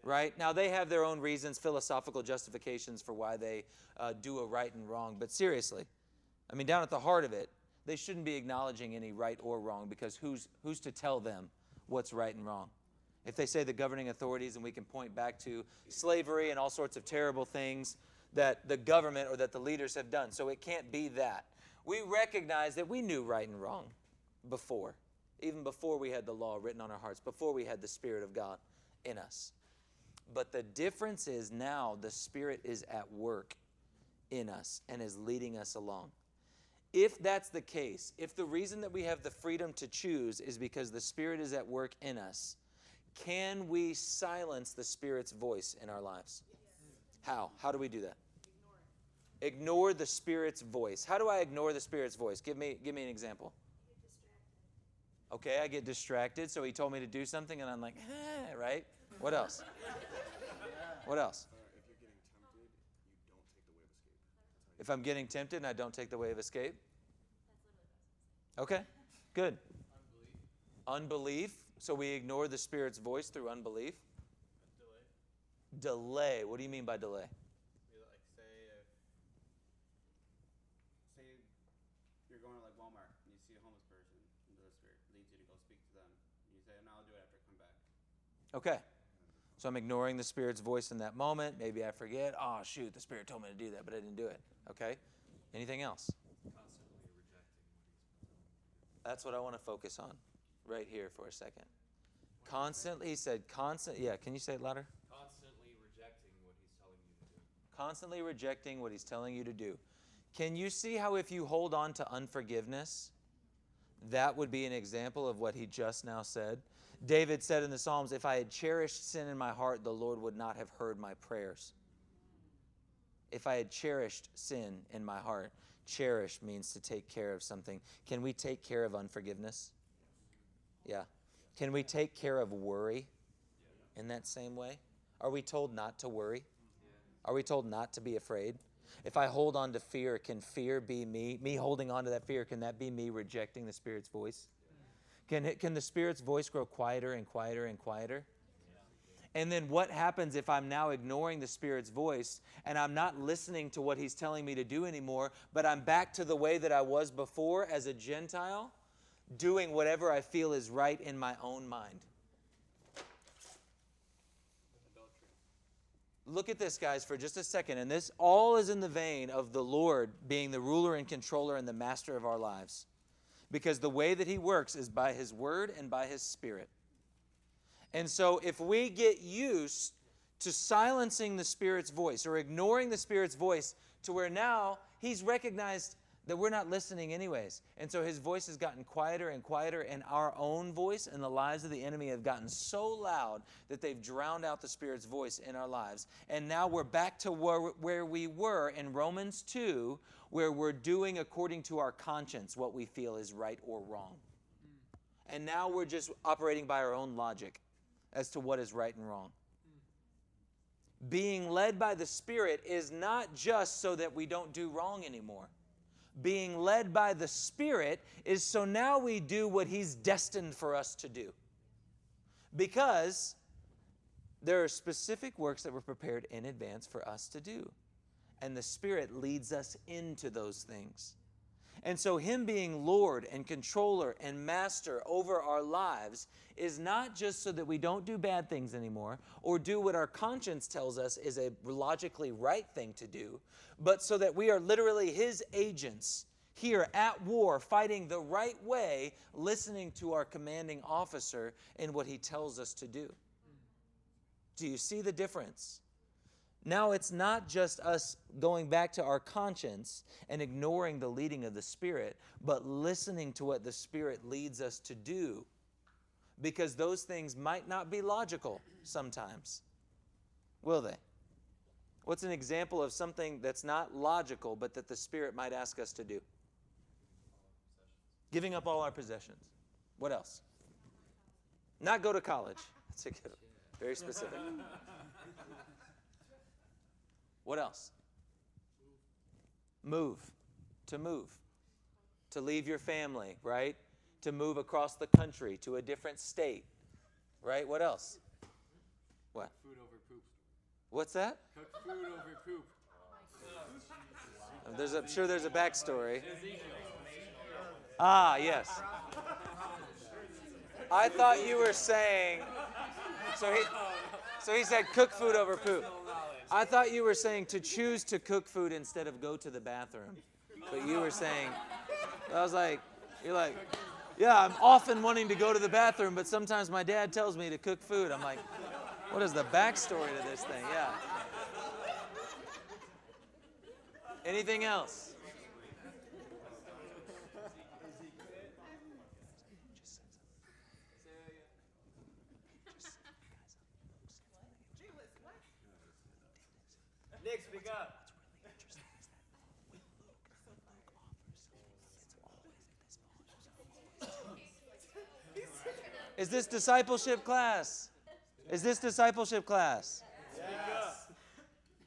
Right? Now, they have their own reasons, philosophical justifications for why they uh, do a right and wrong. But seriously, I mean, down at the heart of it, they shouldn't be acknowledging any right or wrong because who's, who's to tell them what's right and wrong? If they say the governing authorities, and we can point back to slavery and all sorts of terrible things that the government or that the leaders have done. So it can't be that. We recognize that we knew right and wrong before, even before we had the law written on our hearts, before we had the Spirit of God in us. But the difference is now the Spirit is at work in us and is leading us along. If that's the case, if the reason that we have the freedom to choose is because the Spirit is at work in us, can we silence the Spirit's voice in our lives? How? How do we do that? Ignore the Spirit's voice. How do I ignore the Spirit's voice? Give me, give me an example. Okay, I get distracted, so he told me to do something, and I'm like, eh, right? What else? What else? If I'm getting tempted and I don't take the way of escape? Okay, good. Unbelief. Unbelief. So we ignore the Spirit's voice through unbelief? Delay. Delay. What do you mean by delay? Like say if say you're going to like Walmart and you see a homeless person and the Spirit leads you to go speak to them. And you say, no, I'll do it after I come back. Okay. So I'm ignoring the Spirit's voice in that moment. Maybe I forget. Oh, shoot, the Spirit told me to do that, but I didn't do it. Okay. Anything else? Constantly rejecting That's what I want to focus on right here for a second. Constantly, he said, constant. Yeah, can you say it louder? Constantly rejecting what he's telling you to do. Constantly rejecting what he's telling you to do. Can you see how if you hold on to unforgiveness, that would be an example of what he just now said? David said in the Psalms, If I had cherished sin in my heart, the Lord would not have heard my prayers. If I had cherished sin in my heart, cherish means to take care of something. Can we take care of unforgiveness? Yeah. Can we take care of worry in that same way? Are we told not to worry? Are we told not to be afraid? If I hold on to fear, can fear be me? Me holding on to that fear, can that be me rejecting the Spirit's voice? Can, it, can the Spirit's voice grow quieter and quieter and quieter? And then what happens if I'm now ignoring the Spirit's voice and I'm not listening to what He's telling me to do anymore, but I'm back to the way that I was before as a Gentile? doing whatever I feel is right in my own mind. Look at this, guys, for just a second. And this all is in the vein of the Lord being the ruler and controller and the master of our lives. Because the way that He works is by His word and by His spirit. And so if we get used to silencing the Spirit's voice or ignoring the Spirit's voice to where now He's recognized that we're not listening anyways. And so his voice has gotten quieter and quieter, and our own voice and the lives of the enemy have gotten so loud that they've drowned out the Spirit's voice in our lives. And now we're back to where, where we were in Romans 2, where we're doing according to our conscience what we feel is right or wrong. and now we're just operating by our own logic as to what is right and wrong. Being led by the Spirit is not just so that we don't do wrong anymore. Being led by the Spirit is so now we do what He's destined for us to do. Because there are specific works that were prepared in advance for us to do. And the Spirit leads us into those things. And so, Him being Lord and controller and master over our lives is not just so that we don't do bad things anymore or do what our conscience tells us is a logically right thing to do, but so that we are literally His agents here at war, fighting the right way, listening to our commanding officer in what he tells us to do. Do you see the difference? Now it's not just us going back to our conscience and ignoring the leading of the Spirit, but listening to what the Spirit leads us to do. Because those things might not be logical sometimes. Will they? What's an example of something that's not logical, but that the Spirit might ask us to do? Giving up all our possessions. What else? Not go to college. That's a good, very specific. [laughs] What else? Move. To move. To leave your family, right? To move across the country to a different state, right? What else? What? Food over poop. What's that? Cook food over poop. There's a, I'm sure there's a backstory. Ah, yes. I thought you were saying. So he, so he said, cook food over poop. I thought you were saying to choose to cook food instead of go to the bathroom. But you were saying, I was like, you're like, yeah, I'm often wanting to go to the bathroom, but sometimes my dad tells me to cook food. I'm like, what is the backstory to this thing? Yeah. Anything else? Nick, speak up. Is this discipleship class? Is this discipleship class? Yes.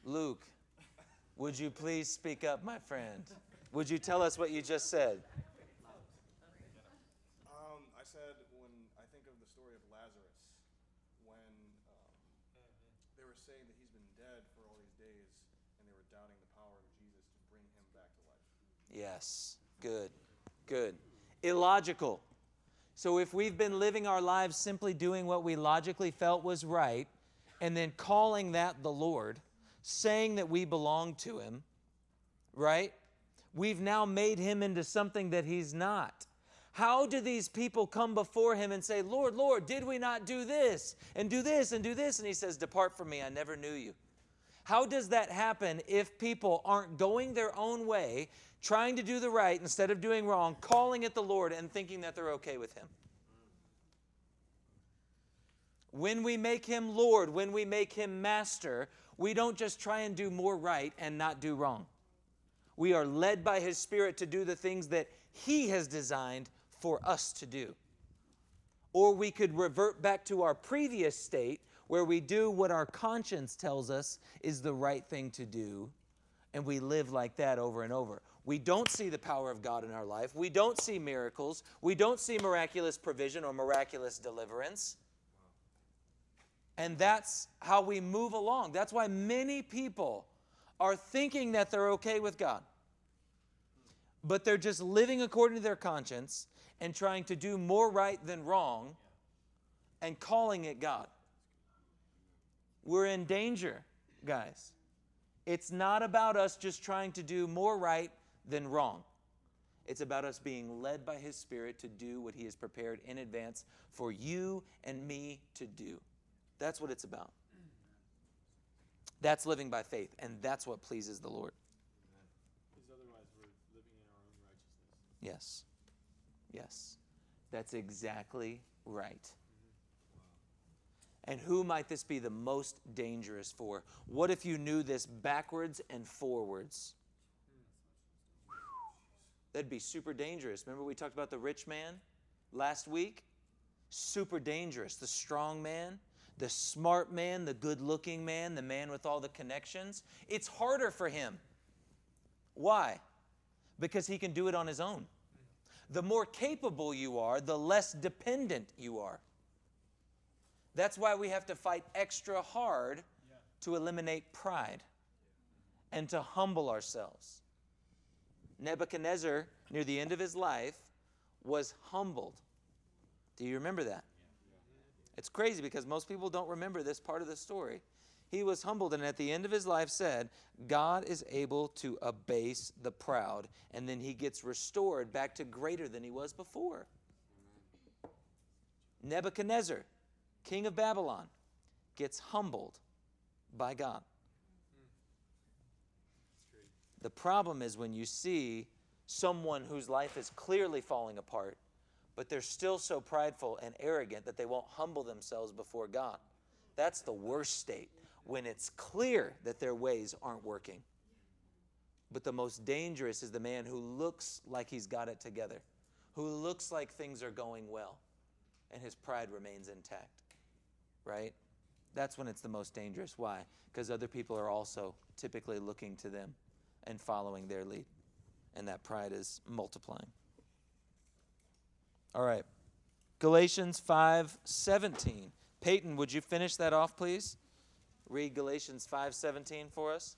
Luke, would you please speak up, my friend? Would you tell us what you just said? Um, I said when I think of the story of Lazarus, when um, they were saying that he's been dead for all these days, and they were doubting the power of Jesus to bring him back to life. Yes. Good. Good. Illogical. So if we've been living our lives simply doing what we logically felt was right, and then calling that the Lord, saying that we belong to Him, right? We've now made Him into something that He's not. How do these people come before Him and say, Lord, Lord, did we not do this and do this and do this? And He says, Depart from me, I never knew you. How does that happen if people aren't going their own way, trying to do the right instead of doing wrong, calling it the Lord and thinking that they're okay with Him? When we make Him Lord, when we make Him Master, we don't just try and do more right and not do wrong. We are led by His Spirit to do the things that He has designed for us to do. Or we could revert back to our previous state where we do what our conscience tells us is the right thing to do, and we live like that over and over. We don't see the power of God in our life. We don't see miracles. We don't see miraculous provision or miraculous deliverance. And that's how we move along. That's why many people are thinking that they're okay with God. But they're just living according to their conscience and trying to do more right than wrong and calling it God. We're in danger, guys. It's not about us just trying to do more right than wrong. It's about us being led by His Spirit to do what He has prepared in advance for you and me to do. That's what it's about. That's living by faith, and that's what pleases the Lord. Otherwise we're living in our own righteousness. Yes. Yes. That's exactly right. And who might this be the most dangerous for? What if you knew this backwards and forwards? That'd be super dangerous. Remember, we talked about the rich man last week? super dangerous. The strong man, the smart man, the good looking man, the man with all the connections, it's harder for him. Why? Because he can do it on his own. The more capable you are, the less dependent you are. That's why we have to fight extra hard to eliminate pride and to humble ourselves. Nebuchadnezzar, near the end of his life, was humbled. Do you remember that? It's crazy because most people don't remember this part of the story. He was humbled and at the end of his life said, God is able to abase the proud. And then he gets restored back to greater than he was before. Nebuchadnezzar, king of Babylon, gets humbled by God. The problem is when you see someone whose life is clearly falling apart, but they're still so prideful and arrogant that they won't humble themselves before God. That's the worst state when it's clear that their ways aren't working. But the most dangerous is the man who looks like he's got it together, who looks like things are going well, and his pride remains intact. Right? That's when it's the most dangerous. Why? Because other people are also typically looking to them and following their lead. And that pride is multiplying. All right. Galatians 5:17. Peyton, would you finish that off, please? Read Galatians 5:17 for us.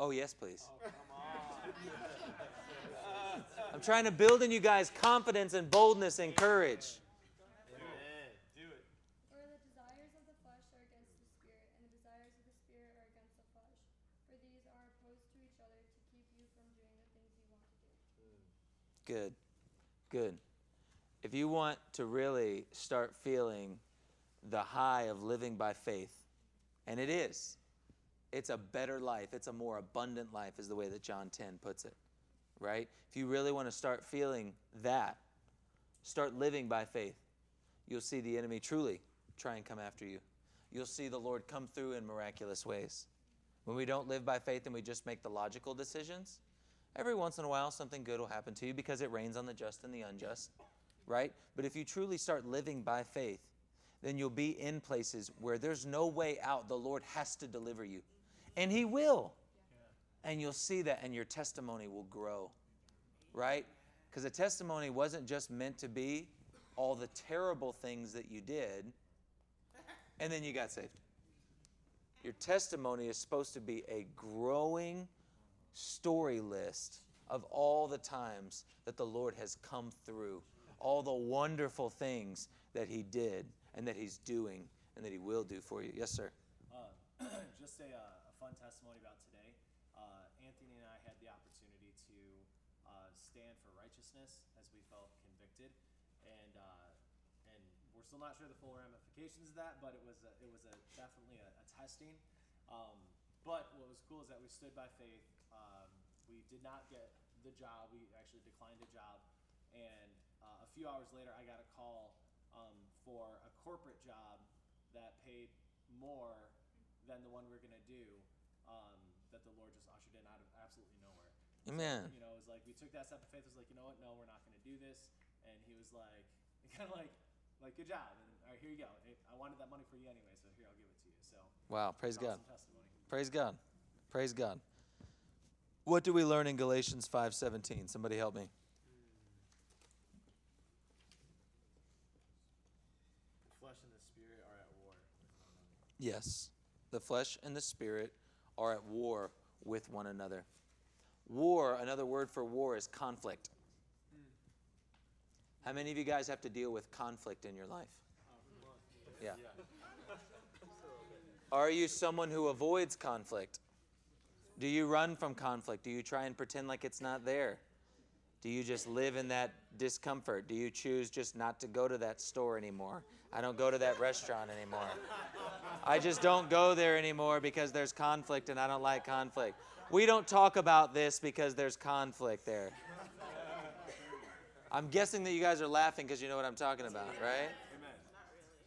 Oh, yes, please. I'm trying to build in you guys confidence and boldness and courage. For the desires of the flesh are against the spirit, and the desires of the spirit are against the flesh. For these are opposed to each other to keep you from doing the things you want to do. Good. Good. If you want to really start feeling the high of living by faith, and it is, it's a better life, it's a more abundant life, is the way that John 10 puts it, right? If you really want to start feeling that, start living by faith, you'll see the enemy truly try and come after you. You'll see the Lord come through in miraculous ways. When we don't live by faith and we just make the logical decisions, every once in a while something good will happen to you because it rains on the just and the unjust, right? But if you truly start living by faith, then you'll be in places where there's no way out. The Lord has to deliver you. And He will. And you'll see that, and your testimony will grow, right? Because a testimony wasn't just meant to be all the terrible things that you did, and then you got saved. Your testimony is supposed to be a growing story list of all the times that the Lord has come through, all the wonderful things that He did and that He's doing and that He will do for you. Yes, sir. Uh, [clears throat] just a, uh, fun testimony about today. Uh, Anthony and I had the opportunity to uh, stand for righteousness as we felt convicted, and uh, and we're still not sure the full ramifications of that, but it was a, it was a definitely a, a testing. Um, but what was cool is that we stood by faith. Um, we did not get the job. We actually declined a job, and uh, a few hours later, I got a call um, for a corporate job that paid more than the one we are going to do um, that the Lord just ushered in out of absolutely nowhere. So, Amen. you know, it was like we took that step of faith. It was like, you know what? No, we're not going to do this. And he was like, [laughs] kind of like, like, good job. And all right, here you go. I wanted that money for you anyway, so here I'll give it to you. So Wow, praise God. awesome testimony. Praise God. Praise God. What do we learn in Galatians 5:17? Somebody help me. The flesh and the spirit are at war. Yes. The flesh and the spirit are at war with one another. War, another word for war is conflict. How many of you guys have to deal with conflict in your life? Yeah. Are you someone who avoids conflict? Do you run from conflict? Do you try and pretend like it's not there? Do you just live in that discomfort? Do you choose just not to go to that store anymore? I don't go to that restaurant anymore. I just don't go there anymore because there's conflict and I don't like conflict. We don't talk about this because there's conflict there. I'm guessing that you guys are laughing because you know what I'm talking about, right?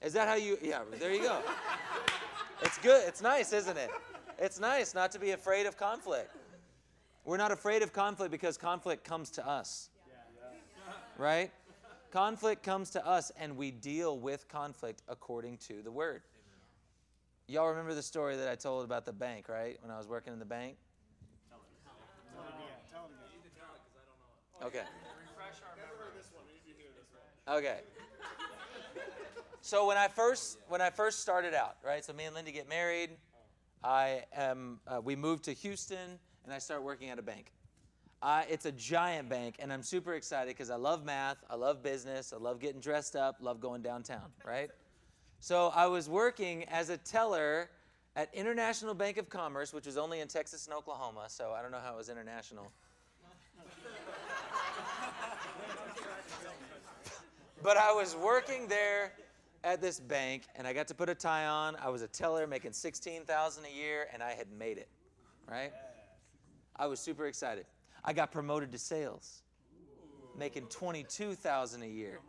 Is that how you? Yeah, there you go. It's good. It's nice, isn't it? It's nice not to be afraid of conflict. We're not afraid of conflict because conflict comes to us. Right? Conflict comes to us and we deal with conflict according to the word. Y'all remember the story that I told about the bank, right? When I was working in the bank? Okay. Okay. So when I first when I first started out, right? So me and Linda get married. I am. Uh, we moved to Houston, and I start working at a bank. Uh, it's a giant bank, and I'm super excited because I love math, I love business, I love getting dressed up, love going downtown, [laughs] right? So I was working as a teller at International Bank of Commerce, which was only in Texas and Oklahoma. So I don't know how it was international. but I was working there at this bank and I got to put a tie on. I was a teller making 16,000 a year and I had made it, right? I was super excited. I got promoted to sales, making 22,000 a year.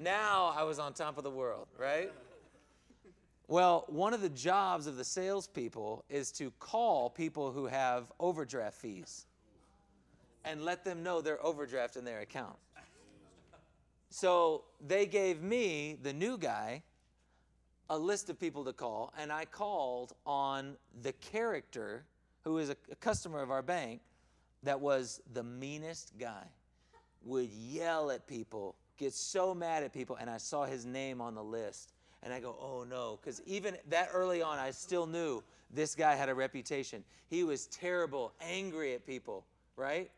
Now I was on top of the world, right? Well, one of the jobs of the salespeople is to call people who have overdraft fees and let them know they're overdraft in their account. So they gave me, the new guy, a list of people to call, and I called on the character who is a, a customer of our bank that was the meanest guy, would yell at people, get so mad at people, and I saw his name on the list. And I go, oh no, because even that early on, I still knew this guy had a reputation. He was terrible, angry at people, right?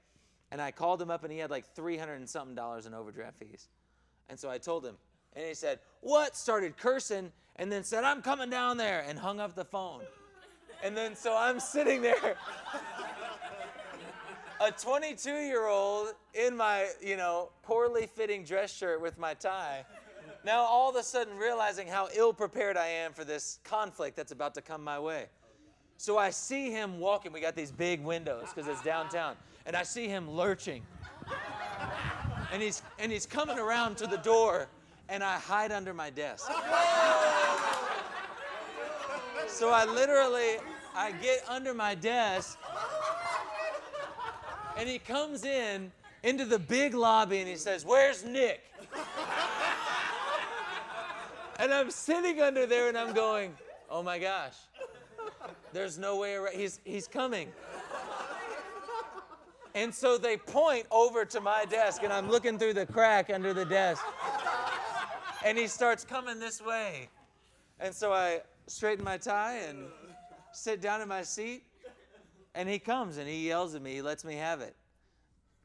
And I called him up and he had like 300 and something dollars in overdraft fees. And so I told him, and he said, What? Started cursing, and then said, I'm coming down there, and hung up the phone. And then so I'm sitting there, a 22 year old in my, you know, poorly fitting dress shirt with my tie. Now all of a sudden realizing how ill prepared I am for this conflict that's about to come my way. So I see him walking. We got these big windows because it's downtown. And I see him lurching and he's and he's coming around to the door and I hide under my desk. So I literally I get under my desk and he comes in into the big lobby and he says, "Where's Nick?" And I'm sitting under there and I'm going, "Oh my gosh. There's no way around. He's he's coming." And so they point over to my desk, and I'm looking through the crack under the desk. And he starts coming this way. And so I straighten my tie and sit down in my seat. And he comes and he yells at me. He lets me have it.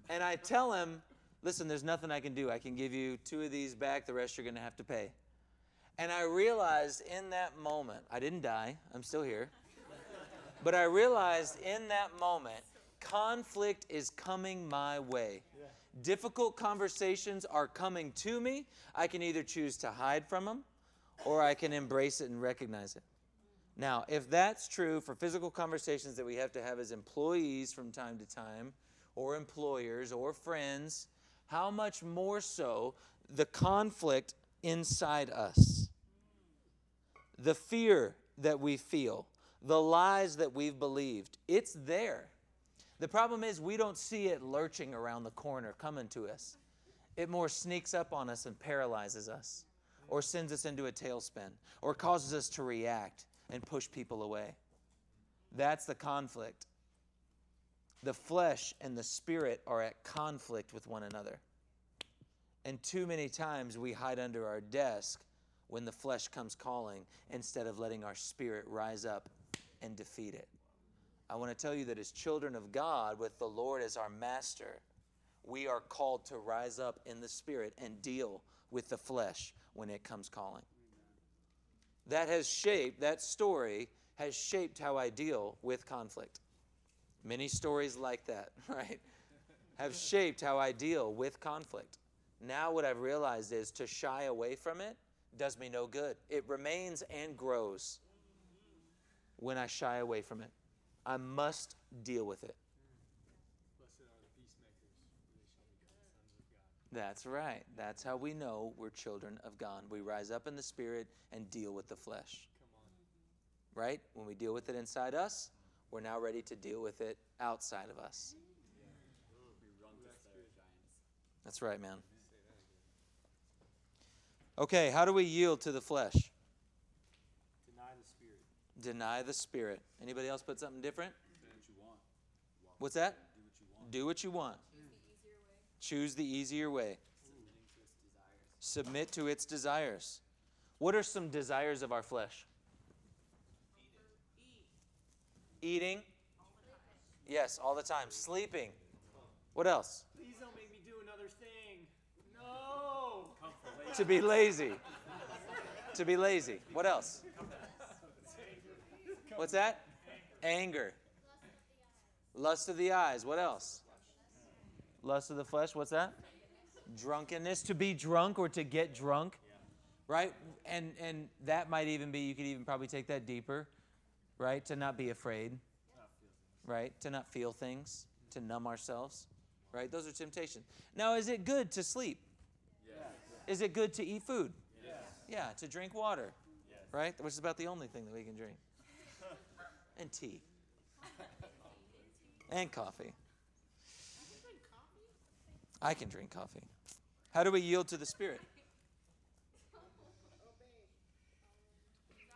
And I tell him, listen, there's nothing I can do. I can give you two of these back, the rest you're going to have to pay. And I realized in that moment, I didn't die, I'm still here. But I realized in that moment, conflict is coming my way. Difficult conversations are coming to me. I can either choose to hide from them or I can embrace it and recognize it. Now, if that's true for physical conversations that we have to have as employees from time to time, or employers, or friends, how much more so the conflict inside us? The fear that we feel, the lies that we've believed, it's there. The problem is we don't see it lurching around the corner coming to us. It more sneaks up on us and paralyzes us, or sends us into a tailspin, or causes us to react and push people away. That's the conflict. The flesh and the spirit are at conflict with one another. And too many times we hide under our desk when the flesh comes calling instead of letting our spirit rise up and defeat it. I want to tell you that as children of God, with the Lord as our master, we are called to rise up in the spirit and deal with the flesh when it comes calling. That has shaped, that story has shaped how I deal with conflict. Many stories like that, [laughs] right? have shaped how I deal with conflict. Now, what I've realized is to shy away from it does me no good. It remains and grows when I shy away from it. I must deal with it. Blessed are the peacemakers, for they shall be called sons of God. That's right. That's how we know we're children of God. We rise up in the spirit and deal with the flesh. Right? When we deal with it inside us, we're now ready to deal with it outside of us. We run to slay giants. That's right, man. Okay, how do we yield to the flesh? Deny the spirit. Deny the spirit. Anybody else put something different? Do what you want. What's that? Do what you want. Do what you want. Choose the easier way. Submitting to its desires. Submit to its desires. What are some desires of our flesh? Eating. Yes, all the time. Sleeping. What else? Please don't make me do another thing. No. To be lazy. To be lazy. What else? What's that? Anger. Lust of the eyes. What else? Lust of the flesh. What's that? Drunkenness. To be drunk or to get drunk. Right? And and that might even be you could even probably take that deeper. Right? To not be afraid. Right? To not feel things. To numb ourselves. Right? Those are temptations. Now is it good to sleep? Is it good to eat food? Yeah, to drink water. Right? Which is about the only thing that we can drink. [laughs] And tea. And coffee. I can drink coffee. How do we yield to the Spirit?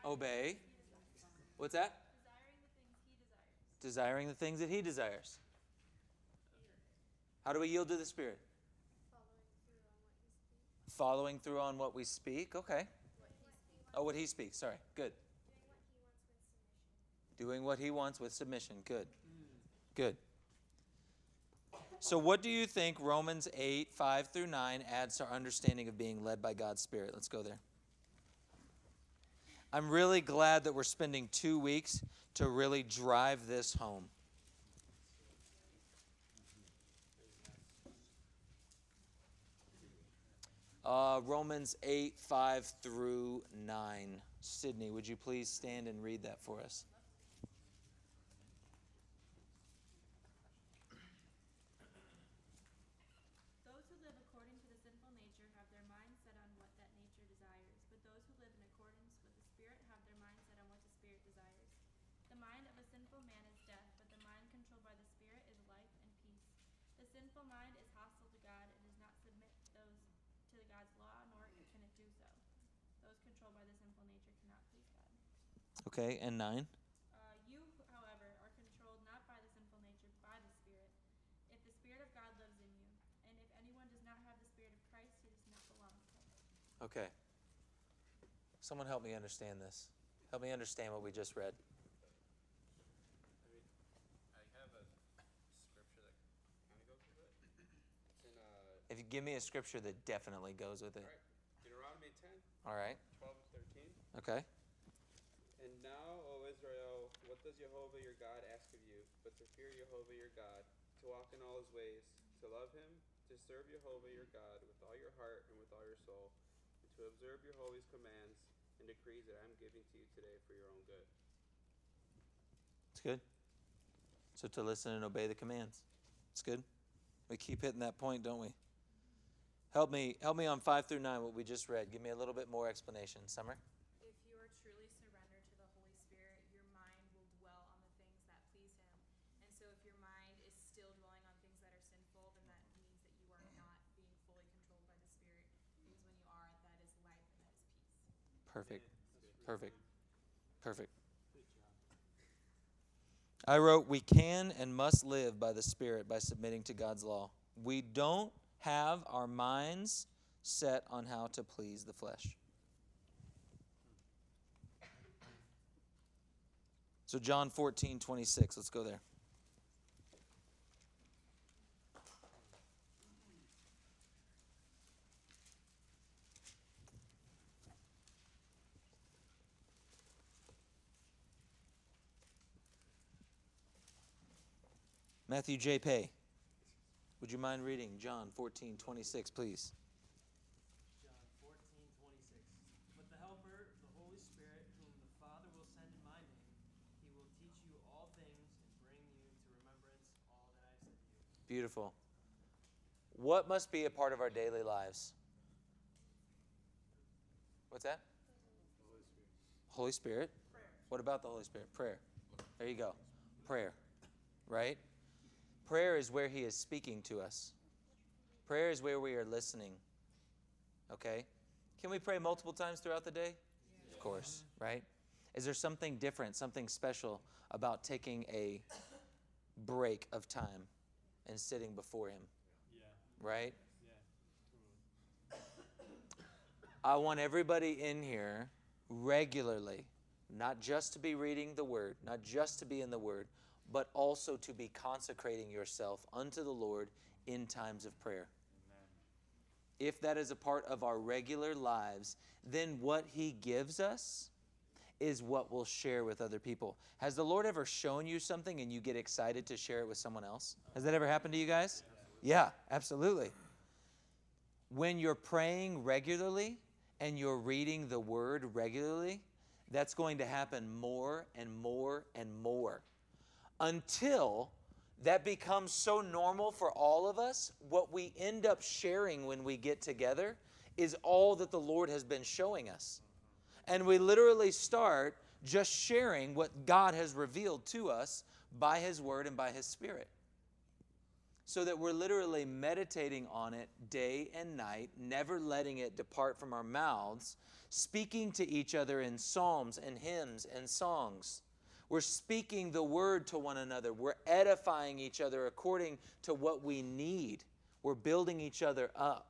Obey. What's that? Desiring the things that He desires. How do we yield to the Spirit? Following through on what we speak. Okay. Oh, what He speaks. Sorry. Good. Doing what He wants with submission. Good. Mm. Good. So, what do you think Romans 8, 5 through 9 adds to our understanding of being led by God's Spirit? Let's go there. I'm really glad that we're spending two weeks to really drive this home. Uh, Romans 8, 5 through 9. Sydney, would you please stand and read that for us? Those who live according to the sinful nature have their mind set on what that nature desires, but those who live in accordance with the Spirit have their mind set on what the Spirit desires. The mind of a sinful man is death, but the mind controlled by the Spirit is life and peace. The sinful mind is hostile to God and does not submit those to God's law, nor can it do so. Those controlled by the sinful nature cannot please God. Okay, and 9. Uh, you, however, are controlled not by the sinful nature, by the Spirit. If the Spirit of God lives in you, and if anyone does not have the Spirit of Christ, he does not belong to him. Okay. Someone help me understand this. Help me understand what we just read. I mean, I have a scripture that kind of goes with it. It's in uh, If you give me a scripture that definitely goes with it. all right, Deuteronomy 10, All right. 12 and 13. Okay. And now, O Israel, what does Jehovah your God ask of you, but to fear Jehovah your God, to walk in all his ways, to love him, to serve Jehovah your God with all your heart and with all your soul, and to observe your holy commands and decrees that I am giving to you today for your own good. It's good. So to listen and obey the commands. It's good. We keep hitting that point, don't we? Help me, help me on five through nine. What we just read. Give me a little bit more explanation. Summer. If you are truly surrendered to the Holy Spirit, your mind will dwell on the things that please Him. And so, if your mind is still dwelling on things that are sinful, then that means that you are not being fully controlled by the Spirit. Because when you are, that is life and that is peace. Perfect. Perfect. Perfect. I wrote, We can and must live by the Spirit by submitting to God's law. We don't have our minds set on how to please the flesh. So, John 14, 26, let's go there. Matthew J. Pay. Would you mind reading John 14, 26, please? John 14, 26. But the Helper, the Holy Spirit, whom the Father will send in my name, he will teach you all things and bring you to remembrance all that I have said to you. Beautiful. What must be a part of our daily lives? What's that? Holy Spirit. What about the Holy Spirit? Prayer. There you go. Prayer. Right? Prayer is where He is speaking to us. Prayer is where we are listening. Okay? Can we pray multiple times throughout the day? Of course, right? Is there something different, something special about taking a break of time and sitting before Him? Yeah. Right? Yeah. I want everybody in here regularly, not just to be reading the Word, not just to be in the Word, but also to be consecrating yourself unto the Lord in times of prayer. If that is a part of our regular lives, then what He gives us is what we'll share with other people. Has the Lord ever shown you something and you get excited to share it with someone else? Has that ever happened to you guys? Yeah, absolutely. When you're praying regularly and you're reading the Word regularly, that's going to happen more and more and more until that becomes so normal for all of us. What we end up sharing when we get together is all that the Lord has been showing us. And we literally start just sharing what God has revealed to us by His Word and by His Spirit. So that we're literally meditating on it day and night, never letting it depart from our mouths, speaking to each other in psalms and hymns and songs. We're speaking the word to one another. We're edifying each other according to what we need. We're building each other up.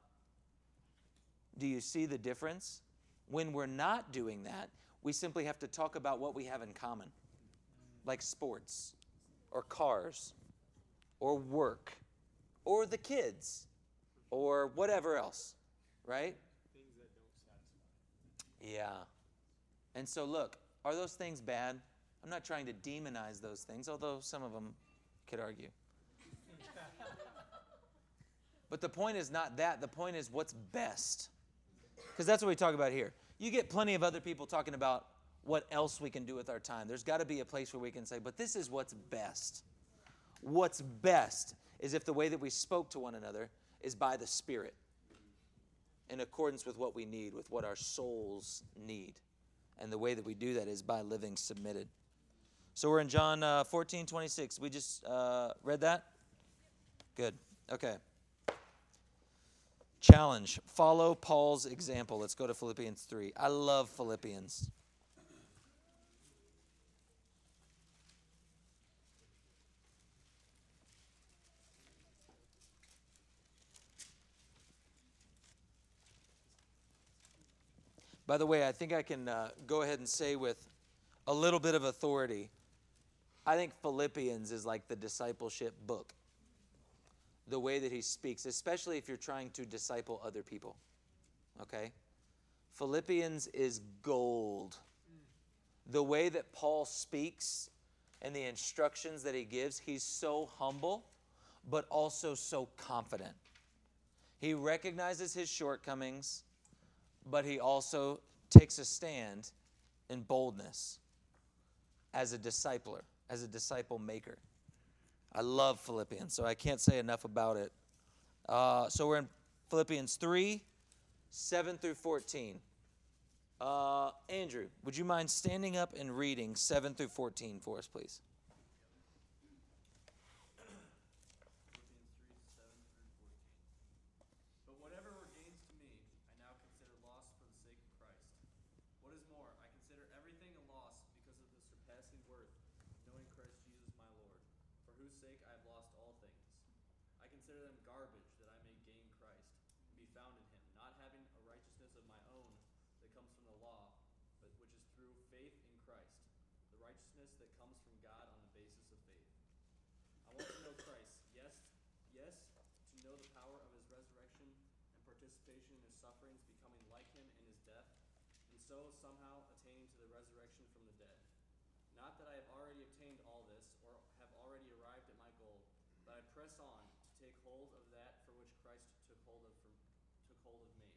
Do you see the difference? When we're not doing that, we simply have to talk about what we have in common, like sports, or cars, or work, or the kids, or whatever else, right? Things that don't satisfy. Yeah. And so, look, are those things bad? I'm not trying to demonize those things, although some of them could argue. but the point is not that. The point is what's best. Because that's what we talk about here. You get plenty of other people talking about what else we can do with our time. There's got to be a place where we can say, but this is what's best. What's best is if the way that we spoke to one another is by the Spirit, in accordance with what we need, with what our souls need. And the way that we do that is by living submitted. So we're in John uh, 14, 26. We just uh, read that? Good. Okay. Challenge follow Paul's example. Let's go to Philippians 3. I love Philippians. By the way, I think I can uh, go ahead and say with a little bit of authority I think Philippians is like the discipleship book. The way that he speaks, especially if you're trying to disciple other people. Okay? Philippians is gold. The way that Paul speaks and the instructions that he gives, he's so humble, but also so confident. He recognizes his shortcomings, but he also takes a stand in boldness as a discipler as a disciple maker. I love Philippians, so I can't say enough about it. Uh, so we're in Philippians 3 7 through 14. Uh, Andrew, would you mind standing up and reading 7 through 14 for us, please? But whatever were gains to me, I now consider loss for the sake of Christ. What is more, I consider everything a loss because of the surpassing worth of knowing Christ Jesus my Lord, for whose sake I have lost all things. I consider them garbage that I may gain Christ and be found in him, not having a righteousness of my own that comes from the law, but which is through faith in Christ, the righteousness that comes from God on the basis of faith. I want to know Christ, yes, yes, to know the power of his resurrection and participation in his sufferings, becoming like him in his death, and so somehow attaining to the resurrection from the dead. Not that I have already obtained all this or have already arrived at my goal, but I press on to take hold of that for which Christ took hold of for, took hold of me.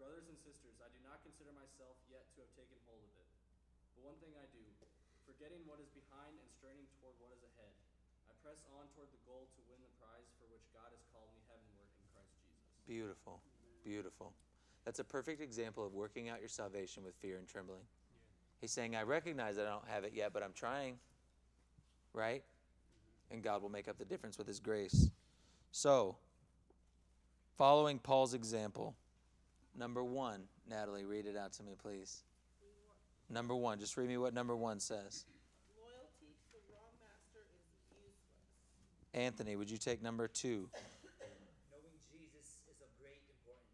Brothers and sisters, I do not consider myself yet to have taken hold of it. But one thing I do, forgetting what is behind and straining toward what is ahead, I press on toward the goal to win the prize for which God has called me heavenward in Christ Jesus. Beautiful. Beautiful. That's a perfect example of working out your salvation with fear and trembling. He's saying, I recognize that I don't have it yet, but I'm trying. Right? And God will make up the difference with His grace. So, following Paul's example, number one, Natalie, read it out to me, please. Number one, just read me what number one says. Loyalty to the wrong master is useless. Anthony, would you take number two? Knowing Jesus is of great importance.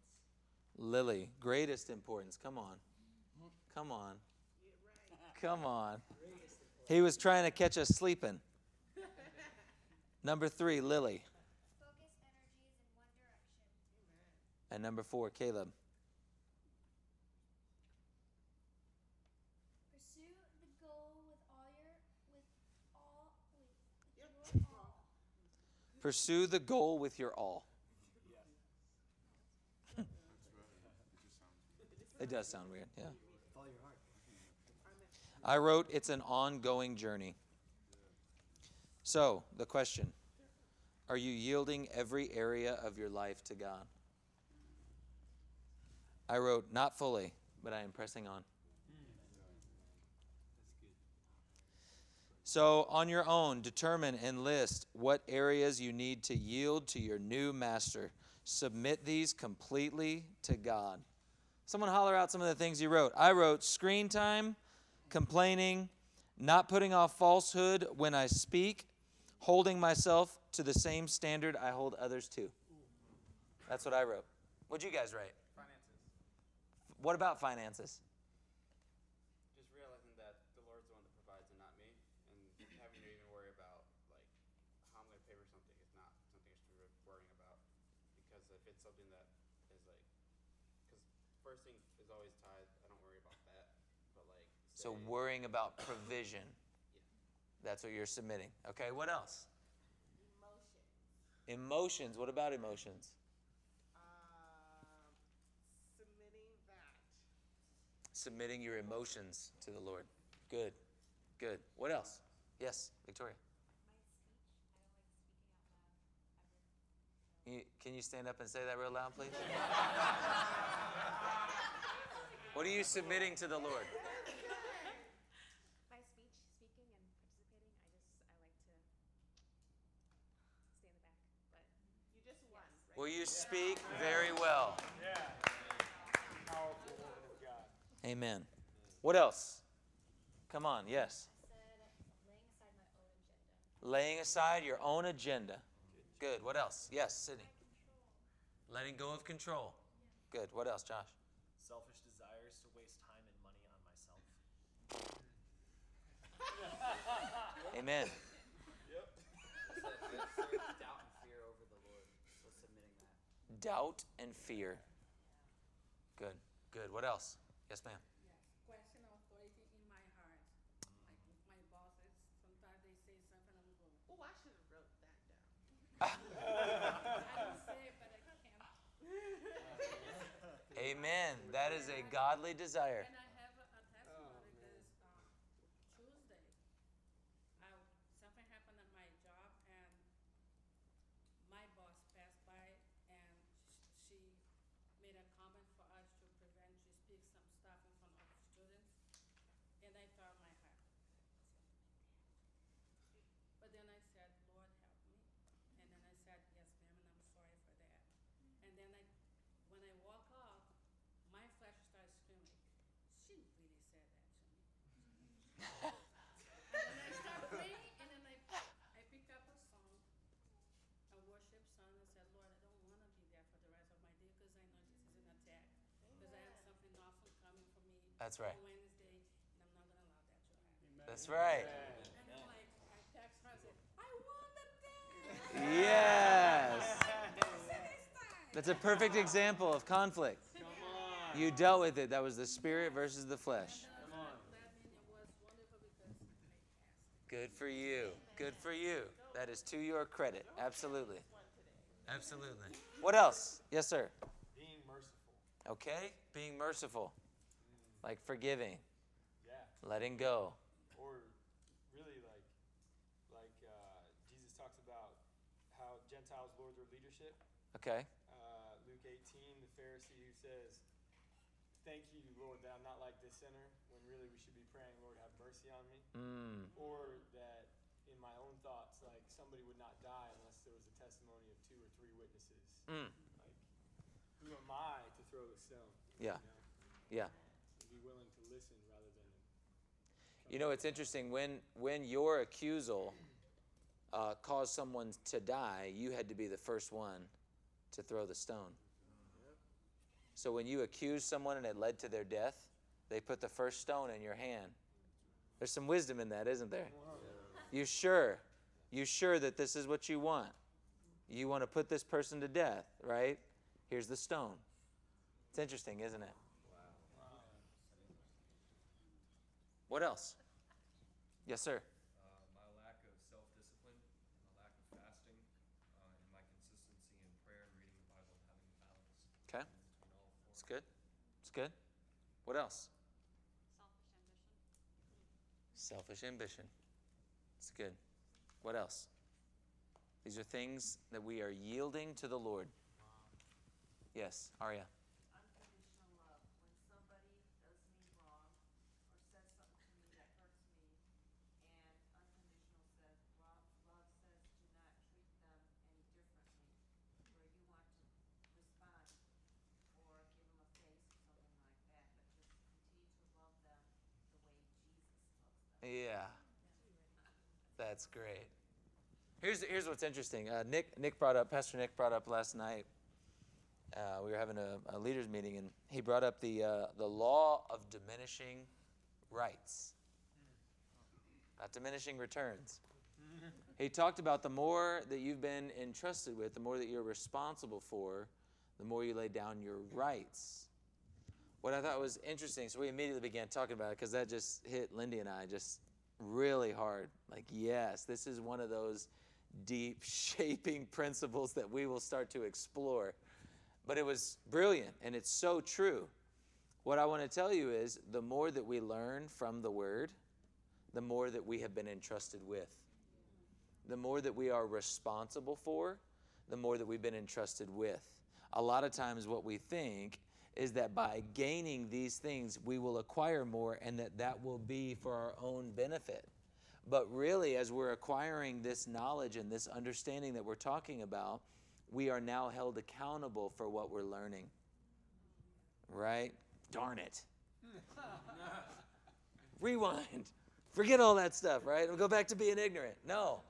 Lily, greatest importance. Come on. Come on. Come on. He was trying to catch us sleeping. Number three, Lily. Focus energies in one direction. And number four, Caleb. Pursue the goal with all your with all with, with your all. Pursue the goal with your all. It does sound weird, yeah. Follow your heart. I wrote, it's an ongoing journey. So, the question Are you yielding every area of your life to God? I wrote, not fully, but I am pressing on. So, on your own, determine and list what areas you need to yield to your new master. Submit these completely to God. Someone holler out some of the things you wrote. I wrote screen time, complaining, not putting off falsehood when I speak, holding myself to the same standard I hold others to. That's what I wrote. What'd you guys write? Finances. What about finances? Just realizing that the Lord's the one that provides and not me, and having to even worry about like how I'm going to pay for something is not something I should be worrying about because if it's something that is like, because first thing is always tithe. I don't worry about that, but like. So, worrying about provision. That's what you're submitting. Okay, what else? Emotions. Emotions. What about emotions? Uh, submitting that. Submitting your emotions to the Lord. Good. Good. What else? Yes, Victoria. You, can you stand up and say that real loud, please? [laughs] what are you submitting to the Lord? My speech, speaking, and participating, I just I like to stay in the back, but You just won. Right? Will you speak very well? Yeah. Powerful word of God. Amen. What else? Come on, yes. Laying aside your own agenda. Good. What else? Yes, Sydney. Letting go of control. Good. What else, Josh? Selfish desires to waste time and money on myself. Amen. [laughs] Doubt and fear over the Lord. So submitting that. Doubt and fear. Good. Good. What else? Yes, ma'am. Yes. Question authority in my heart. Like my bosses, sometimes they say something and I'm Oh, I should have wrote that down. [laughs] I don't say it, but I can't. Amen. That is a godly desire. And I have a, a testimony because um, Tuesday, I, something happened at my job and my boss passed by and sh- she made a comment for us to prevent, she speaks some stuff in front of students. And I thought in my heart, but then I said, Lord, help me. And then I said, yes, ma'am, and I'm sorry for that. And then I, when I walk off, my flesh starts screaming, she really said that to me. and then I start praying, and then I, I pick up a song, a worship song, and said, Lord, I don't want to be there for the rest of my day because I know this is an attack. Because I have something awesome coming for me That's right. Wednesday, and I'm not going to allow that to happen. That's right. And I'm like, I text her, I said, I won the day! Yes. That's a perfect example of conflict. You dealt with it. That was the spirit versus the flesh. Good for you. Good for you. That is to your credit. Absolutely. Absolutely. What else? Yes, sir. Being merciful. Okay, being merciful, like forgiving, Yeah. letting go. Or really like like uh, Jesus talks about how Gentiles lord their leadership. Okay. Uh, Luke 18, the Pharisee who says, "Thank you, Lord, that I'm not like this sinner." When really we should be praying, "Lord, have mercy on me." Mm. Or that in my own thoughts, like somebody would not die unless there was a testimony of two or three witnesses. Mm. Like, who am I to throw the stone? Yeah. You know? Yeah. And be willing to listen rather than. You know, it's interesting when when your accusal uh, caused someone to die, you had to be the first one to throw the stone. So when you accused someone and it led to their death, they put the first stone in your hand. There's some wisdom in that, isn't there? You sure? You sure that this is what you want? You want to put this person to death, right? Here's the stone. It's interesting, isn't it? What else? Yes, sir. Uh, my lack of self-discipline, my lack of fasting, uh, and my consistency in prayer and reading the Bible and having balance Okay. between all four. It's good. It's good. What else? Selfish ambition. It's good. What else? These are things that we are yielding to the Lord. Yes, Arya. Unconditional love. When somebody does me wrong or says something to me that hurts me, and unconditional says, love, love says, do not treat them any differently, where you want to respond or give them a face or something like that, but just continue to love them the way Jesus loves them. Yeah. That's great. Here's, here's what's interesting. Uh, Nick, Nick brought up, Pastor Nick brought up last night. Uh, we were having a, a leaders meeting, and he brought up the, uh, the law of diminishing rights, not diminishing returns. He talked about the more that you've been entrusted with, the more that you're responsible for, the more you lay down your rights. What I thought was interesting, so we immediately began talking about it because that just hit Lindy and I just really hard. Like, yes, this is one of those deep [laughs] shaping principles that we will start to explore. But it was brilliant and it's so true. What I want to tell you is the more that we learn from the Word, the more that we have been entrusted with. The more that we are responsible for, the more that we've been entrusted with. A lot of times, what we think is that by gaining these things, we will acquire more and that that will be for our own benefit. But really, as we're acquiring this knowledge and this understanding that we're talking about, we are now held accountable for what we're learning. Right? Darn it. [laughs] Rewind. Forget all that stuff, right? We'll go back to being ignorant. No.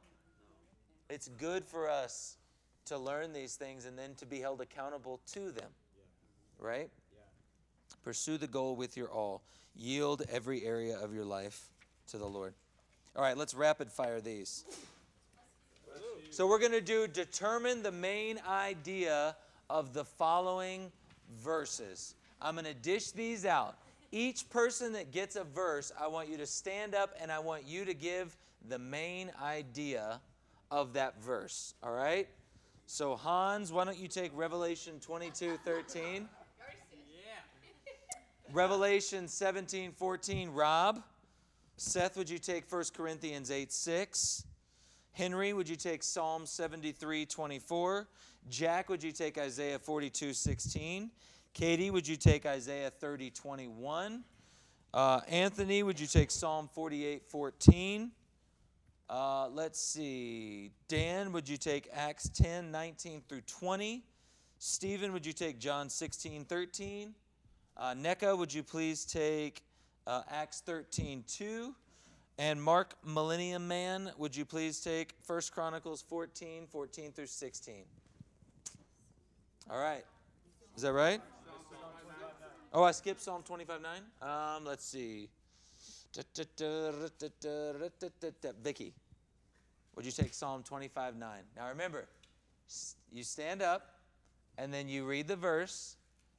It's good for us to learn these things and then to be held accountable to them. Right? Pursue the goal with your all. Yield every area of your life to the Lord. All right, let's rapid fire these. So we're going to do determine the main idea of the following verses. I'm going to dish these out. Each person that gets a verse, I want you to stand up and I want you to give the main idea of that verse. All right? So, Hans, why don't you take Revelation 22 13? Revelation 17 14, Rob. Seth, would you take 1 Corinthians 8 6? Henry, would you take Psalm 73 24? Jack, would you take Isaiah 42 16? Katie, would you take Isaiah 30 21? Uh, Anthony, would you take Psalm 48 14? Uh, let's see. Dan, would you take Acts 10 19 through 20? Stephen, would you take John 16 13? Uh, NECA, would you please take uh, Acts 13 2? And Mark Millennium Man, would you please take 1 Chronicles 14 14 through 16? All right. Is that right? Oh, I skipped Psalm 25 9? Um, let's see. Vicky, would you take Psalm 25 9? Now remember, you stand up and then you read the verse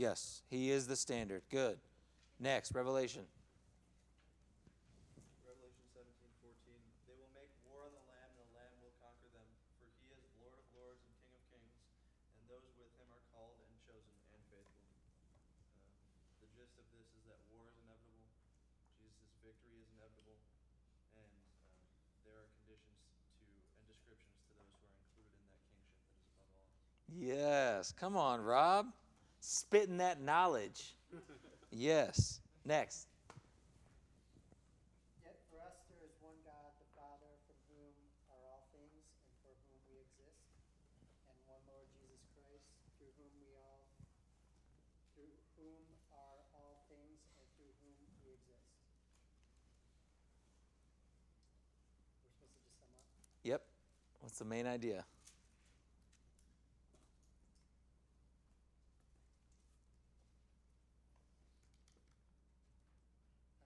Yes, he is the standard. Good. Next, Revelation. Revelation 17, 14. They will make war on the Lamb, and the Lamb will conquer them. For he is Lord of lords and King of kings, and those with him are called and chosen and faithful. Uh, the gist of this is that war is inevitable, Jesus' victory is inevitable, and um, there are conditions to and descriptions to those who are included in that kingship that is above all. Yes. Come on, Rob. Spitting that knowledge. Yes. Next. Yet for us there is one God, the Father, from whom are all things and for whom we exist, and one Lord Jesus Christ, through whom we all through whom are all things and through whom we exist. We're supposed to just sum up? Yep. What's the main idea? I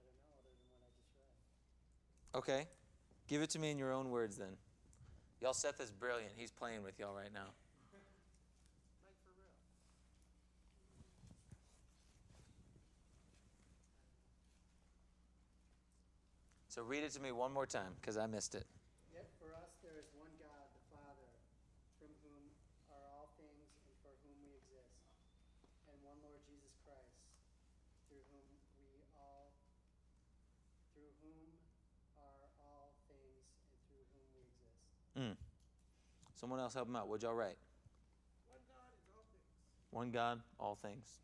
don't know, other than what I just read. Okay. Give it to me in your own words then. Y'all, Seth is brilliant. He's playing with y'all right now. So read it to me one more time because I missed it. Yet for us there is one God, the Father, from whom are all things and for whom we exist, and one Lord Jesus Christ, through whom we all through whom are all things and through whom we exist. Mm. Someone else help him out. What'd y'all write? One God. One God, all things.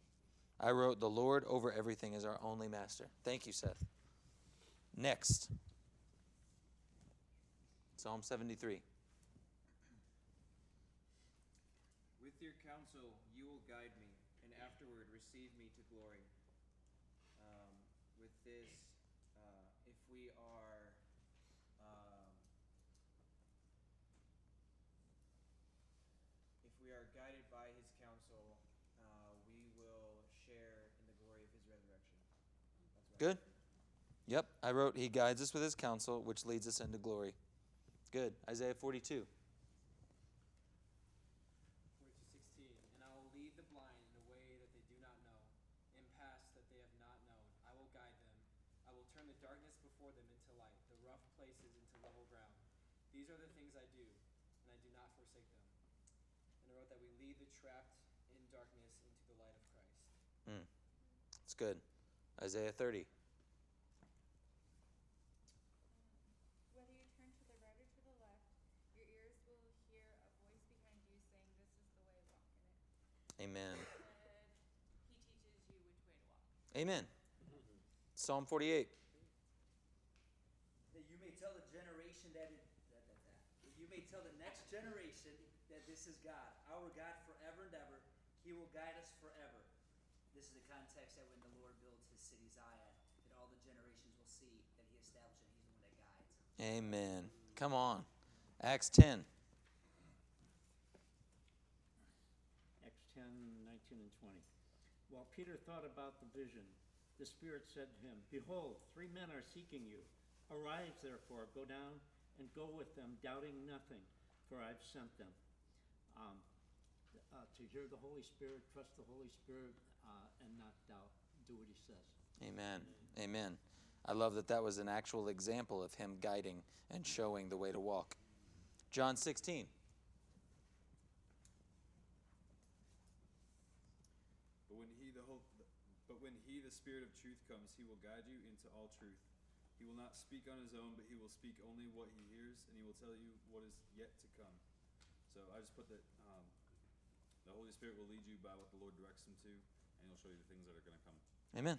I wrote, The Lord over everything is our only master. Thank you, Seth. Next. Psalm 73. With your counsel you will guide me, and afterward receive me to glory. Um, with this, uh, if we are um, if we are guided by his counsel, uh, we will share in the glory of his resurrection. That's what I Good. Yep, I wrote, He guides us with His counsel, which leads us into glory. Good. Isaiah 42. 16. And I will lead the blind in a way that they do not know, in paths that they have not known. I will guide them. I will turn the darkness before them into light, the rough places into level ground. These are the things I do, and I do not forsake them. And I wrote that we lead the trapped in darkness into the light of Christ. Mm. It's good. Isaiah 30. Whether you turn to the right or to the left, your ears will hear a voice behind you saying, This is the way, walk in it. Amen. He teaches you which way to walk. Amen. Psalm 48. That you may tell the generation that, it, that, that, that, that you may tell the next generation that this is God, our God forever and ever. He will guide us forever. This is the context that when the Lord builds his city Zion, that all the generations will see that he established it. He's the one that guides. Amen. Come on. Acts 10. Acts 10, 19 and 20. While Peter thought about the vision, the Spirit said to him, Behold, three men are seeking you. Arise, therefore, go down and go with them, doubting nothing, for I've sent them. Um, uh, to hear the Holy Spirit, trust the Holy Spirit, uh, and not doubt. Do what he says. Amen. Amen. I love that that was an actual example of him guiding and showing the way to walk. John 16. But when he the whole, but when he the Spirit of truth comes, he will guide you into all truth. He will not speak on his own, but he will speak only what he hears, and he will tell you what is yet to come. So I just put that um, the Holy Spirit will lead you by what the Lord directs him to, and he'll show you the things that are going to come. Amen.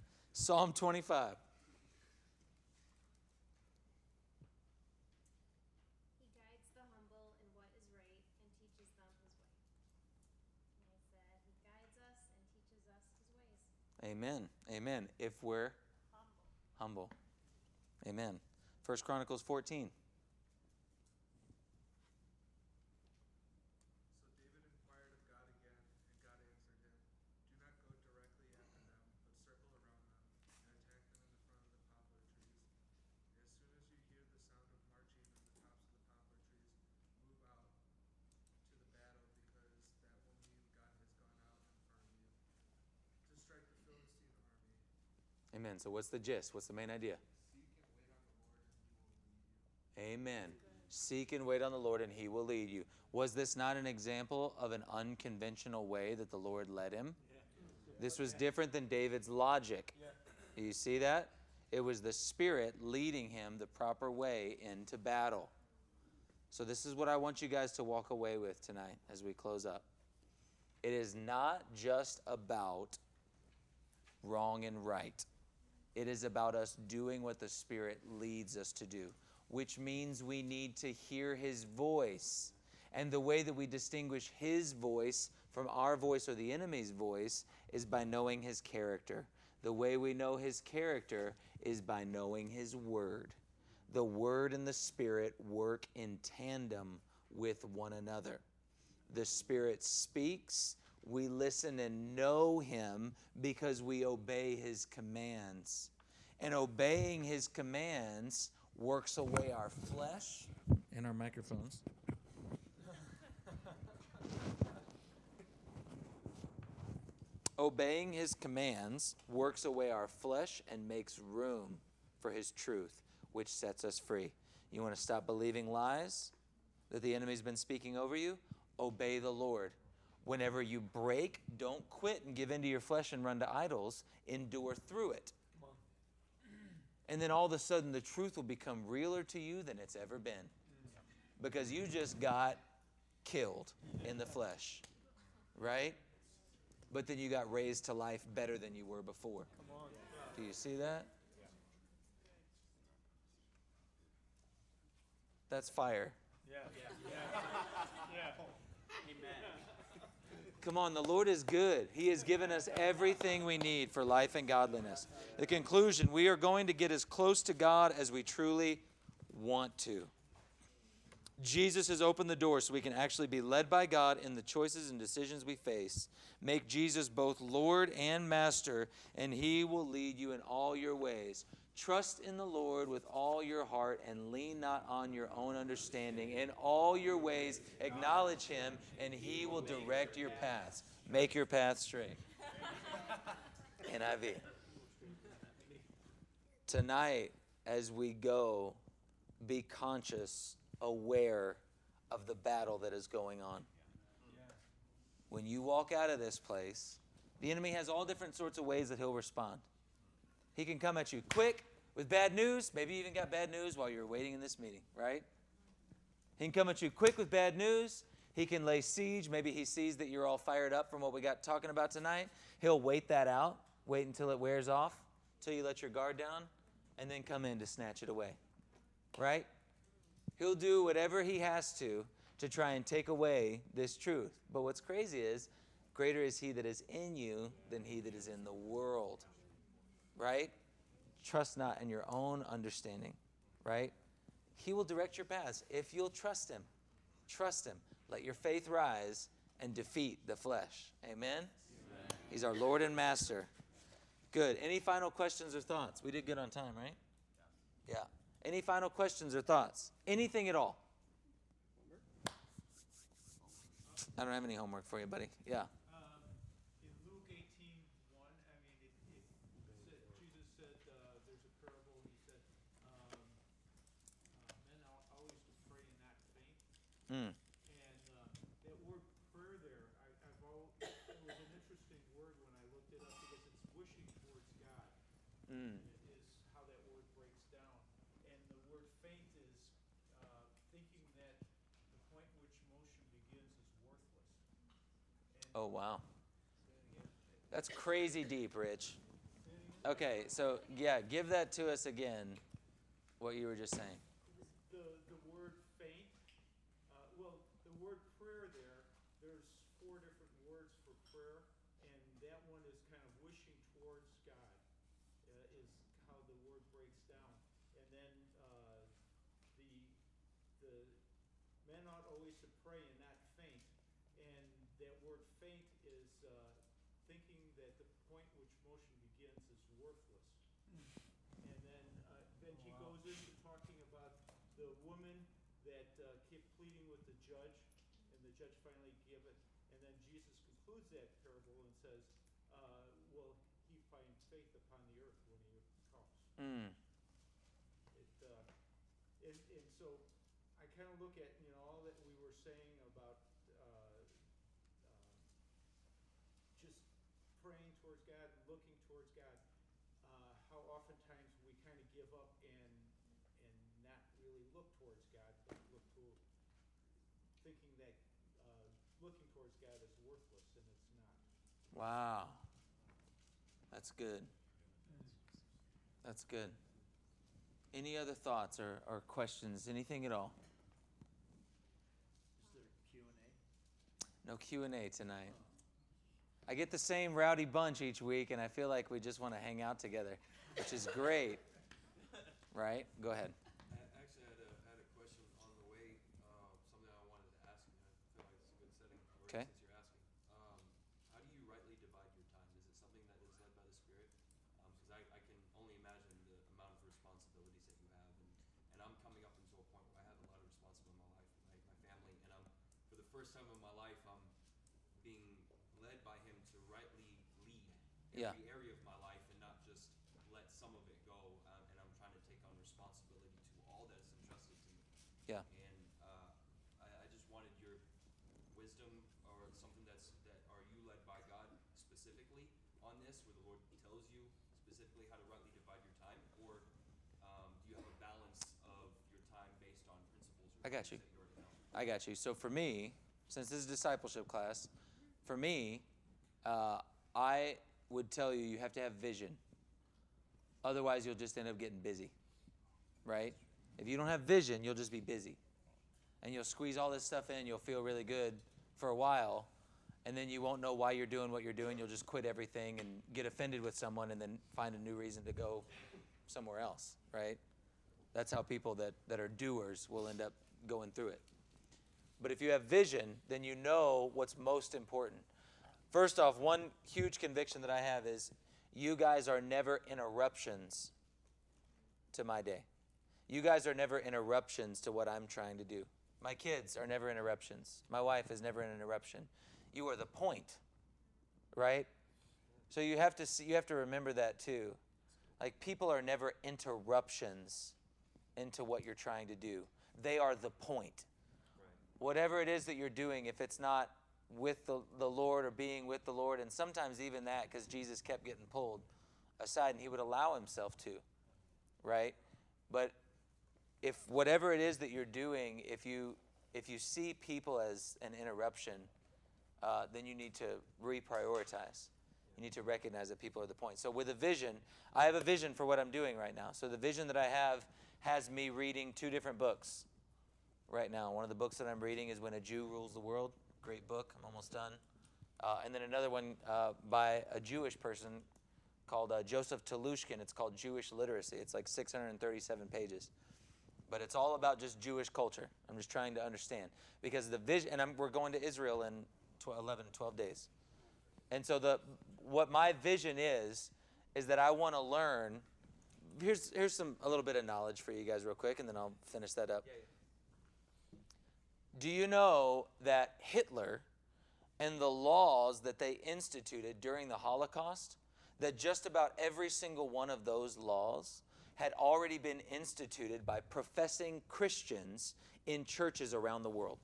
Psalm 25. He guides the humble in what is right and teaches them his way. And I said, He guides us and teaches us his ways. Amen. Amen. If we're humble. Amen. First Chronicles 14. So David inquired of God again, and God answered him, Do not go directly after them, but circle around them, and attack them in the front of the poplar trees. As soon as you hear the sound of marching on the tops of the poplar trees, move out to the battle, because that will mean God has gone out in front of you to strike the Philistine army. Amen. So, what's the gist? What's the main idea? Amen. Seek and wait on the Lord, and He will lead you. Was this not an example of an unconventional way that the Lord led him? This was different than David's logic. You see that? It was the Spirit leading him the proper way into battle. So, this is what I want you guys to walk away with tonight as we close up. It is not just about wrong and right, it is about us doing what the Spirit leads us to do which means we need to hear his voice. And the way that we distinguish his voice from our voice or the enemy's voice is by knowing his character. The way we know his character is by knowing his word. The word and the spirit work in tandem with one another. The spirit speaks, we listen and know him because we obey his commands. And obeying his commands works away our flesh and our microphones. [laughs] Obeying his commands works away our flesh and makes room for his truth, which sets us free. You want to stop believing lies that the enemy's been speaking over you? Obey the Lord. Whenever you break, don't quit and give in to your flesh and run to idols. Endure through it. And then all of a sudden, the truth will become realer to you than it's ever been. Because you just got killed in the flesh, right? But then you got raised to life better than you were before. Do you see that? That's fire. Yeah. [laughs] Yeah. yeah. Amen. Come on, the Lord is good. He has given us everything we need for life and godliness. The conclusion we are going to get as close to God as we truly want to. Jesus has opened the door so we can actually be led by God in the choices and decisions we face. Make Jesus both Lord and Master, and He will lead you in all your ways. Trust in the Lord with all your heart and lean not on your own understanding. In all your ways, acknowledge Him, and He will direct your paths. Make your path straight. [laughs] NIV. Tonight, as we go, be conscious, aware of the battle that is going on. When you walk out of this place, the enemy has all different sorts of ways that he'll respond. He can come at you quick with bad news. Maybe you even got bad news while you're waiting in this meeting, right? He can come at you quick with bad news. He can lay siege. Maybe he sees that you're all fired up from what we got talking about tonight. He'll wait that out, wait until it wears off, till you let your guard down, and then come in to snatch it away, right? He'll do whatever he has to to try and take away this truth. But what's crazy is, greater is he that is in you than he that is in the world right? Trust not in your own understanding, right? He will direct your paths if you'll trust Him. Trust Him. Let your faith rise and defeat the flesh. Amen? Amen? He's our Lord and Master. Good. Any final questions or thoughts? We did good on time, right? Yeah. Any final questions or thoughts? Anything at all? I don't have any homework for you, buddy. Yeah. In Luke 18, 1, I mean, it, it said, Jesus said, uh, there's a parable, he said, um, uh, men ought always to pray and not faint. Mm. And uh, that word prayer there, I, I've al it was an interesting word when I looked it up because it's wishing towards God. Mm. Is how that word breaks down. And the word faint is uh, thinking that the point which motion begins is worthless. And Oh, wow. That's crazy deep, Rich. Okay, so yeah, give that to us again. What you were just saying. The, the word faint, uh, well, the word prayer there, there's four different words for prayer, and that one is kind of wishing towards God, uh, is how the word breaks down. And then, uh, the, the men ought always to pray and not faint. And that word faint is, uh, thinking that the point which motion begins is worthless. And then, uh, then he goes into talking about the woman that uh, kept pleading with the judge, and the judge finally gave it. And then Jesus concludes that parable and says, uh, "Will he find faith upon the earth when he comes?" Mm. It, uh, and, and so I kind of look at you know all that we were saying about uh, um, just praying towards God, looking towards God. Uh, how oftentimes we kind of give up and and not really look towards God, but look to thinking that uh, looking towards God is worthless, and it's not. Wow. That's good. That's good. Any other thoughts or, or questions? Anything at all? Is there Q and A? No Q and A tonight. I get the same rowdy bunch each week, and I feel like we just want to hang out together, which is great. Right? Go ahead. I actually had a, had a question on the way, um, something I wanted to ask you, and I feel like it's a good setting for it Okay. since you're asking. Um, how do you rightly divide your time? Is it something that is led by the Spirit? Because I, I can only imagine the amount of responsibilities that you have, and, and I'm coming up into a point where I have a lot of responsibility in my life, my, my family, and I'm, for the first time in my life, I'm being led by Him to rightly lead Yeah. every area of my life and not just let some of it go. Um, and I'm trying to take on responsibility to all that is entrusted to me. Yeah. And uh, I, I just wanted your wisdom or something that's that are you led by God specifically on this, where the Lord tells you specifically how to rightly divide your time, or um, do you have a balance of your time based on principles? I got you. know? I got you. So for me, since this is discipleship class, for me, uh, I would tell you you have to have vision. Otherwise, you'll just end up getting busy, right? If you don't have vision, you'll just be busy, and you'll squeeze all this stuff in. You'll feel really good for a while, and then you won't know why you're doing what you're doing. You'll just quit everything and get offended with someone, and then find a new reason to go somewhere else, right? That's how people that, that are doers will end up going through it. But if you have vision, then you know what's most important. First off, one huge conviction that I have is you guys are never interruptions to my day. You guys are never interruptions to what I'm trying to do. My kids are never interruptions. My wife is never an interruption. You are the point, right? So you have to see, you have to remember that too. Like people are never interruptions into what you're trying to do. They are the point. Whatever it is that you're doing, if it's not with the, the Lord or being with the Lord, and sometimes even that, because Jesus kept getting pulled aside and he would allow himself to, right? But if whatever it is that you're doing, if you if you see people as an interruption, uh, then you need to reprioritize. You need to recognize that people are the point. So with a vision, I have a vision for what I'm doing right now. So the vision that I have has me reading two different books right now. One of the books that I'm reading is When a Jew Rules the World. Great book. I'm almost done. Uh, and then another one uh, by a Jewish person called uh, Joseph Telushkin. It's called Jewish Literacy. It's like 637 pages. But it's all about just Jewish culture. I'm just trying to understand. Because the vision, and I'm, we're going to Israel in 12, 11, 12 days. And so the what my vision is, is that I want to learn. Here's, here's some a little bit of knowledge for you guys real quick, and then I'll finish that up. Do you know that Hitler and the laws that they instituted during the Holocaust, that just about every single one of those laws had already been instituted by professing Christians in churches around the world?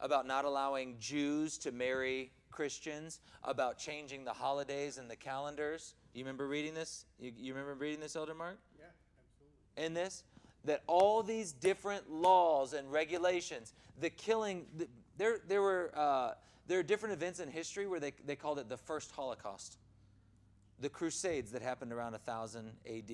About not allowing Jews to marry Christians, about changing the holidays and the calendars. You remember reading this? You, you remember reading this, Elder Mark? Yeah, absolutely. in this that all these different laws and regulations, the killing, the, there, there were, uh, There are different events in history where they, they called it the first Holocaust. The Crusades that happened around 1000 AD,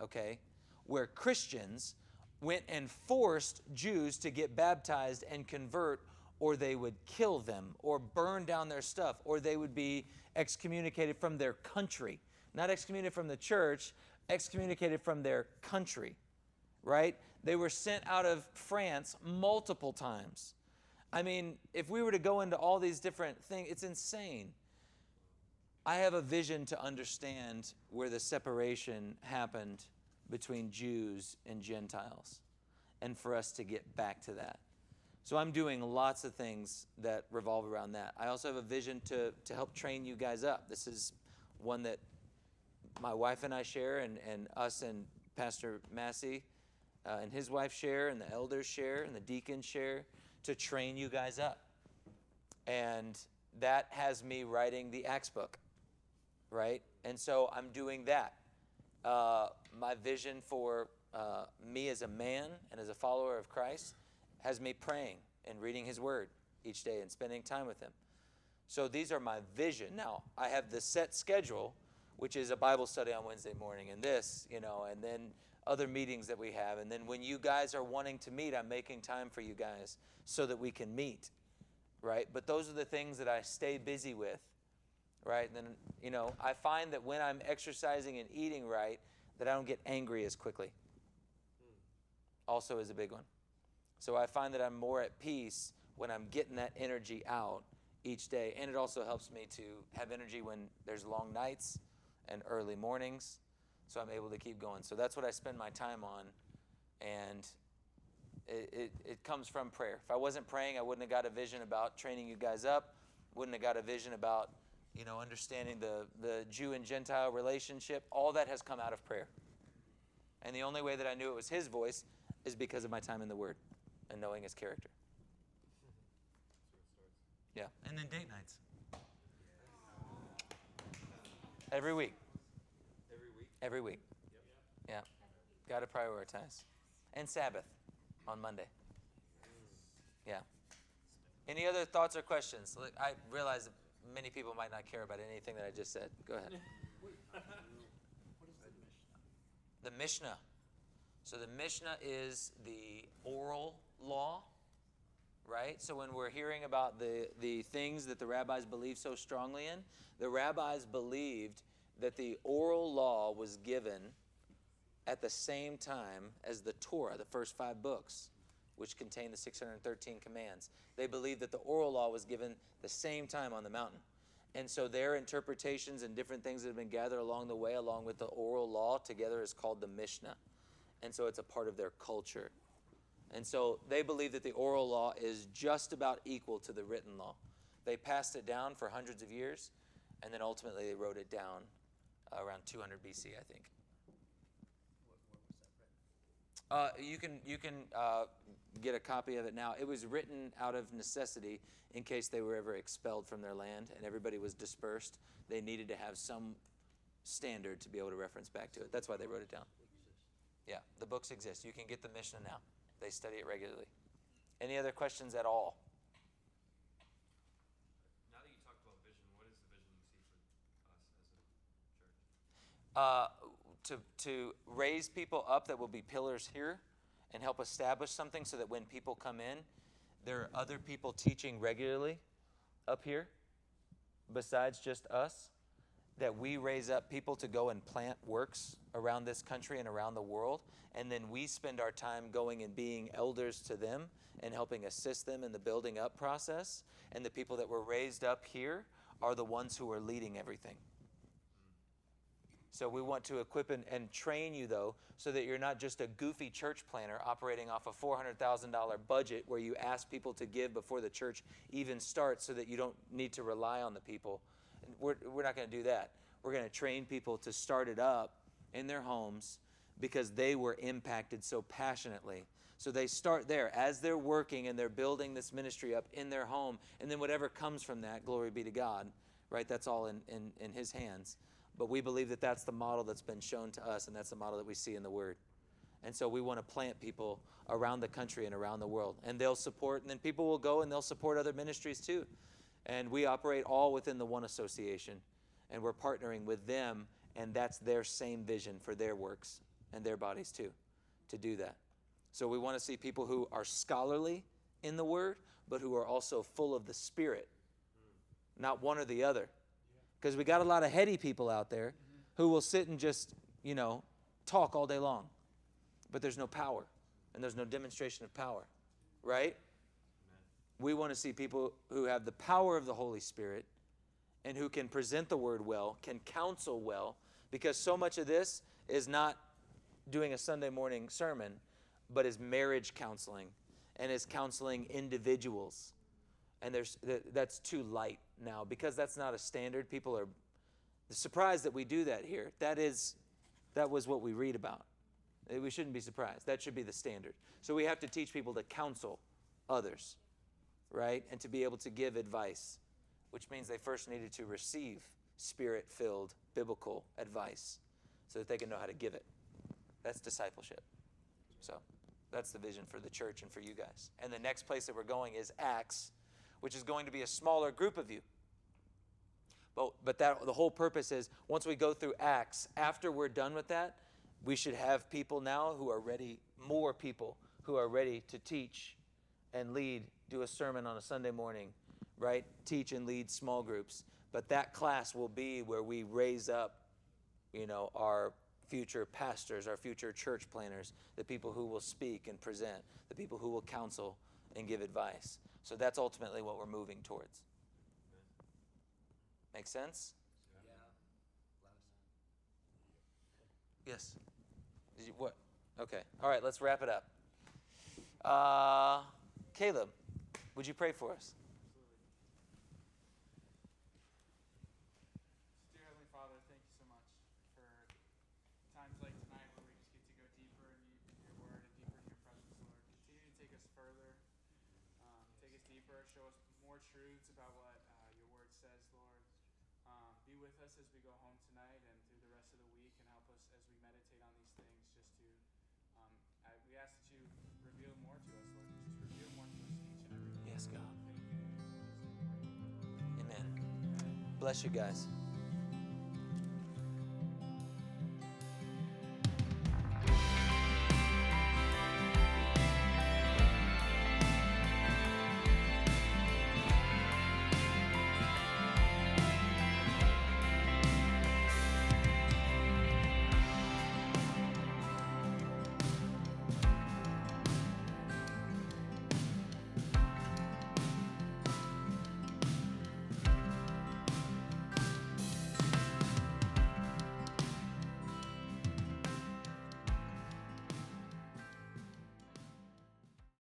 okay? Where Christians went and forced Jews to get baptized and convert, or they would kill them, or burn down their stuff, or they would be excommunicated from their country. Not excommunicated from the church, excommunicated from their country, right? They were sent out of France multiple times. I mean, if we were to go into all these different things, it's insane. I have a vision to understand where the separation happened between Jews and Gentiles and for us to get back to that. So I'm doing lots of things that revolve around that. I also have a vision to, to help train you guys up. This is one that my wife and I share, and, and us and Pastor Massey uh, and his wife share, and the elders share, and the deacons share to train you guys up. And that has me writing the Acts book, right? And so I'm doing that. Uh, my vision for uh, me as a man and as a follower of Christ has me praying and reading His Word each day and spending time with Him. So these are my vision. Now, I have the set schedule, which is a Bible study on Wednesday morning, and this, you know, and then other meetings that we have. And then when you guys are wanting to meet, I'm making time for you guys so that we can meet, right? But those are the things that I stay busy with, right? And then, you know, I find that when I'm exercising and eating right, that I don't get angry as quickly. Also, is a big one. So I find that I'm more at peace when I'm getting that energy out each day. And it also helps me to have energy when there's long nights and early mornings. So I'm able to keep going. So that's what I spend my time on. And it, it, it comes from prayer. If I wasn't praying, I wouldn't have got a vision about training you guys up, wouldn't have got a vision about you know, understanding the, the Jew and Gentile relationship, all that has come out of prayer. And the only way that I knew it was his voice is because of my time in the Word and knowing his character. Yeah. And then date nights. Every week. Every week? Week. Yeah. Got to prioritize. And Sabbath on Monday. Yeah. Any other thoughts or questions? Look, I realize that many people might not care about anything that I just said. Go ahead. [laughs] The Mishnah. So the Mishnah is the oral law, right? So when we're hearing about the, the things that the rabbis believe so strongly in, the rabbis believed that the oral law was given at the same time as the Torah, the first five books, which contain the 613 commands. They believed that the oral law was given the same time on the mountain. And so their interpretations and different things that have been gathered along the way, along with the oral law together, is called the Mishnah. And so it's a part of their culture. And so they believe that the oral law is just about equal to the written law. They passed it down for hundreds of years, and then ultimately they wrote it down around 200 BC, I think. Uh, you can you can uh, get a copy of it now. It was written out of necessity in case they were ever expelled from their land and everybody was dispersed. They needed to have some standard to be able to reference back to it. That's why they wrote it down. Yeah, the books exist. You can get the Mishnah now. They study it regularly. Any other questions at all? Now that you talked about vision, what is the vision you see for us as a church? Uh, to, to raise people up that will be pillars here and help establish something so that when people come in, there are other people teaching regularly up here besides just us. That we raise up people to go and plant works around this country and around the world. And then we spend our time going and being elders to them and helping assist them in the building up process. And the people that were raised up here are the ones who are leading everything. So we want to equip and, and, train you, though, so that you're not just a goofy church planner operating off a $400,000 budget where you ask people to give before the church even starts so that you don't need to rely on the people. And we're, we're not going to do that. We're going to train people to start it up in their homes because they were impacted so passionately. So they start there as they're working and they're building this ministry up in their home. And then whatever comes from that, glory be to God, right? That's all in, in, in His hands. But we believe that that's the model that's been shown to us, and that's the model that we see in the Word. And so we want to plant people around the country and around the world. And they'll support, and then people will go and they'll support other ministries too. And we operate all within the one association, and we're partnering with them, and that's their same vision for their works and their bodies too, to do that. So we want to see people who are scholarly in the Word, but who are also full of the Spirit, not one or the other. Because we got a lot of heady people out there mm-hmm. who will sit and just, you know, talk all day long, but there's no power and there's no demonstration of power, right? We want to see people who have the power of the Holy Spirit and who can present the word well, can counsel well, because so much of this is not doing a Sunday morning sermon, but is marriage counseling and is counseling individuals. And there's that's too light now because that's not a standard. People are surprised that we do that here. That is that was what we read about. Eh, we shouldn't be surprised. That should be the standard. So we have to teach people to counsel others, right? And to be able to give advice, which means they first needed to receive spirit filled biblical advice so that they can know how to give it. That's discipleship. So that's the vision for the church and for you guys. And the next place that we're going is Acts, which is going to be a smaller group of you. But, but that, the whole purpose is once we go through Acts, after we're done with that, we should have people now who are ready, more people who are ready to teach and lead, do a sermon on a Sunday morning, right? Teach and lead small groups. But that class will be where we raise up, you know, our future pastors, our future church planners, the people who will speak and present, the people who will counsel and give advice. So that's ultimately what we're moving towards. Make sense? Yes. You, what? Okay. All right, let's wrap it up. Uh, Caleb, would you pray for us? Bless you guys.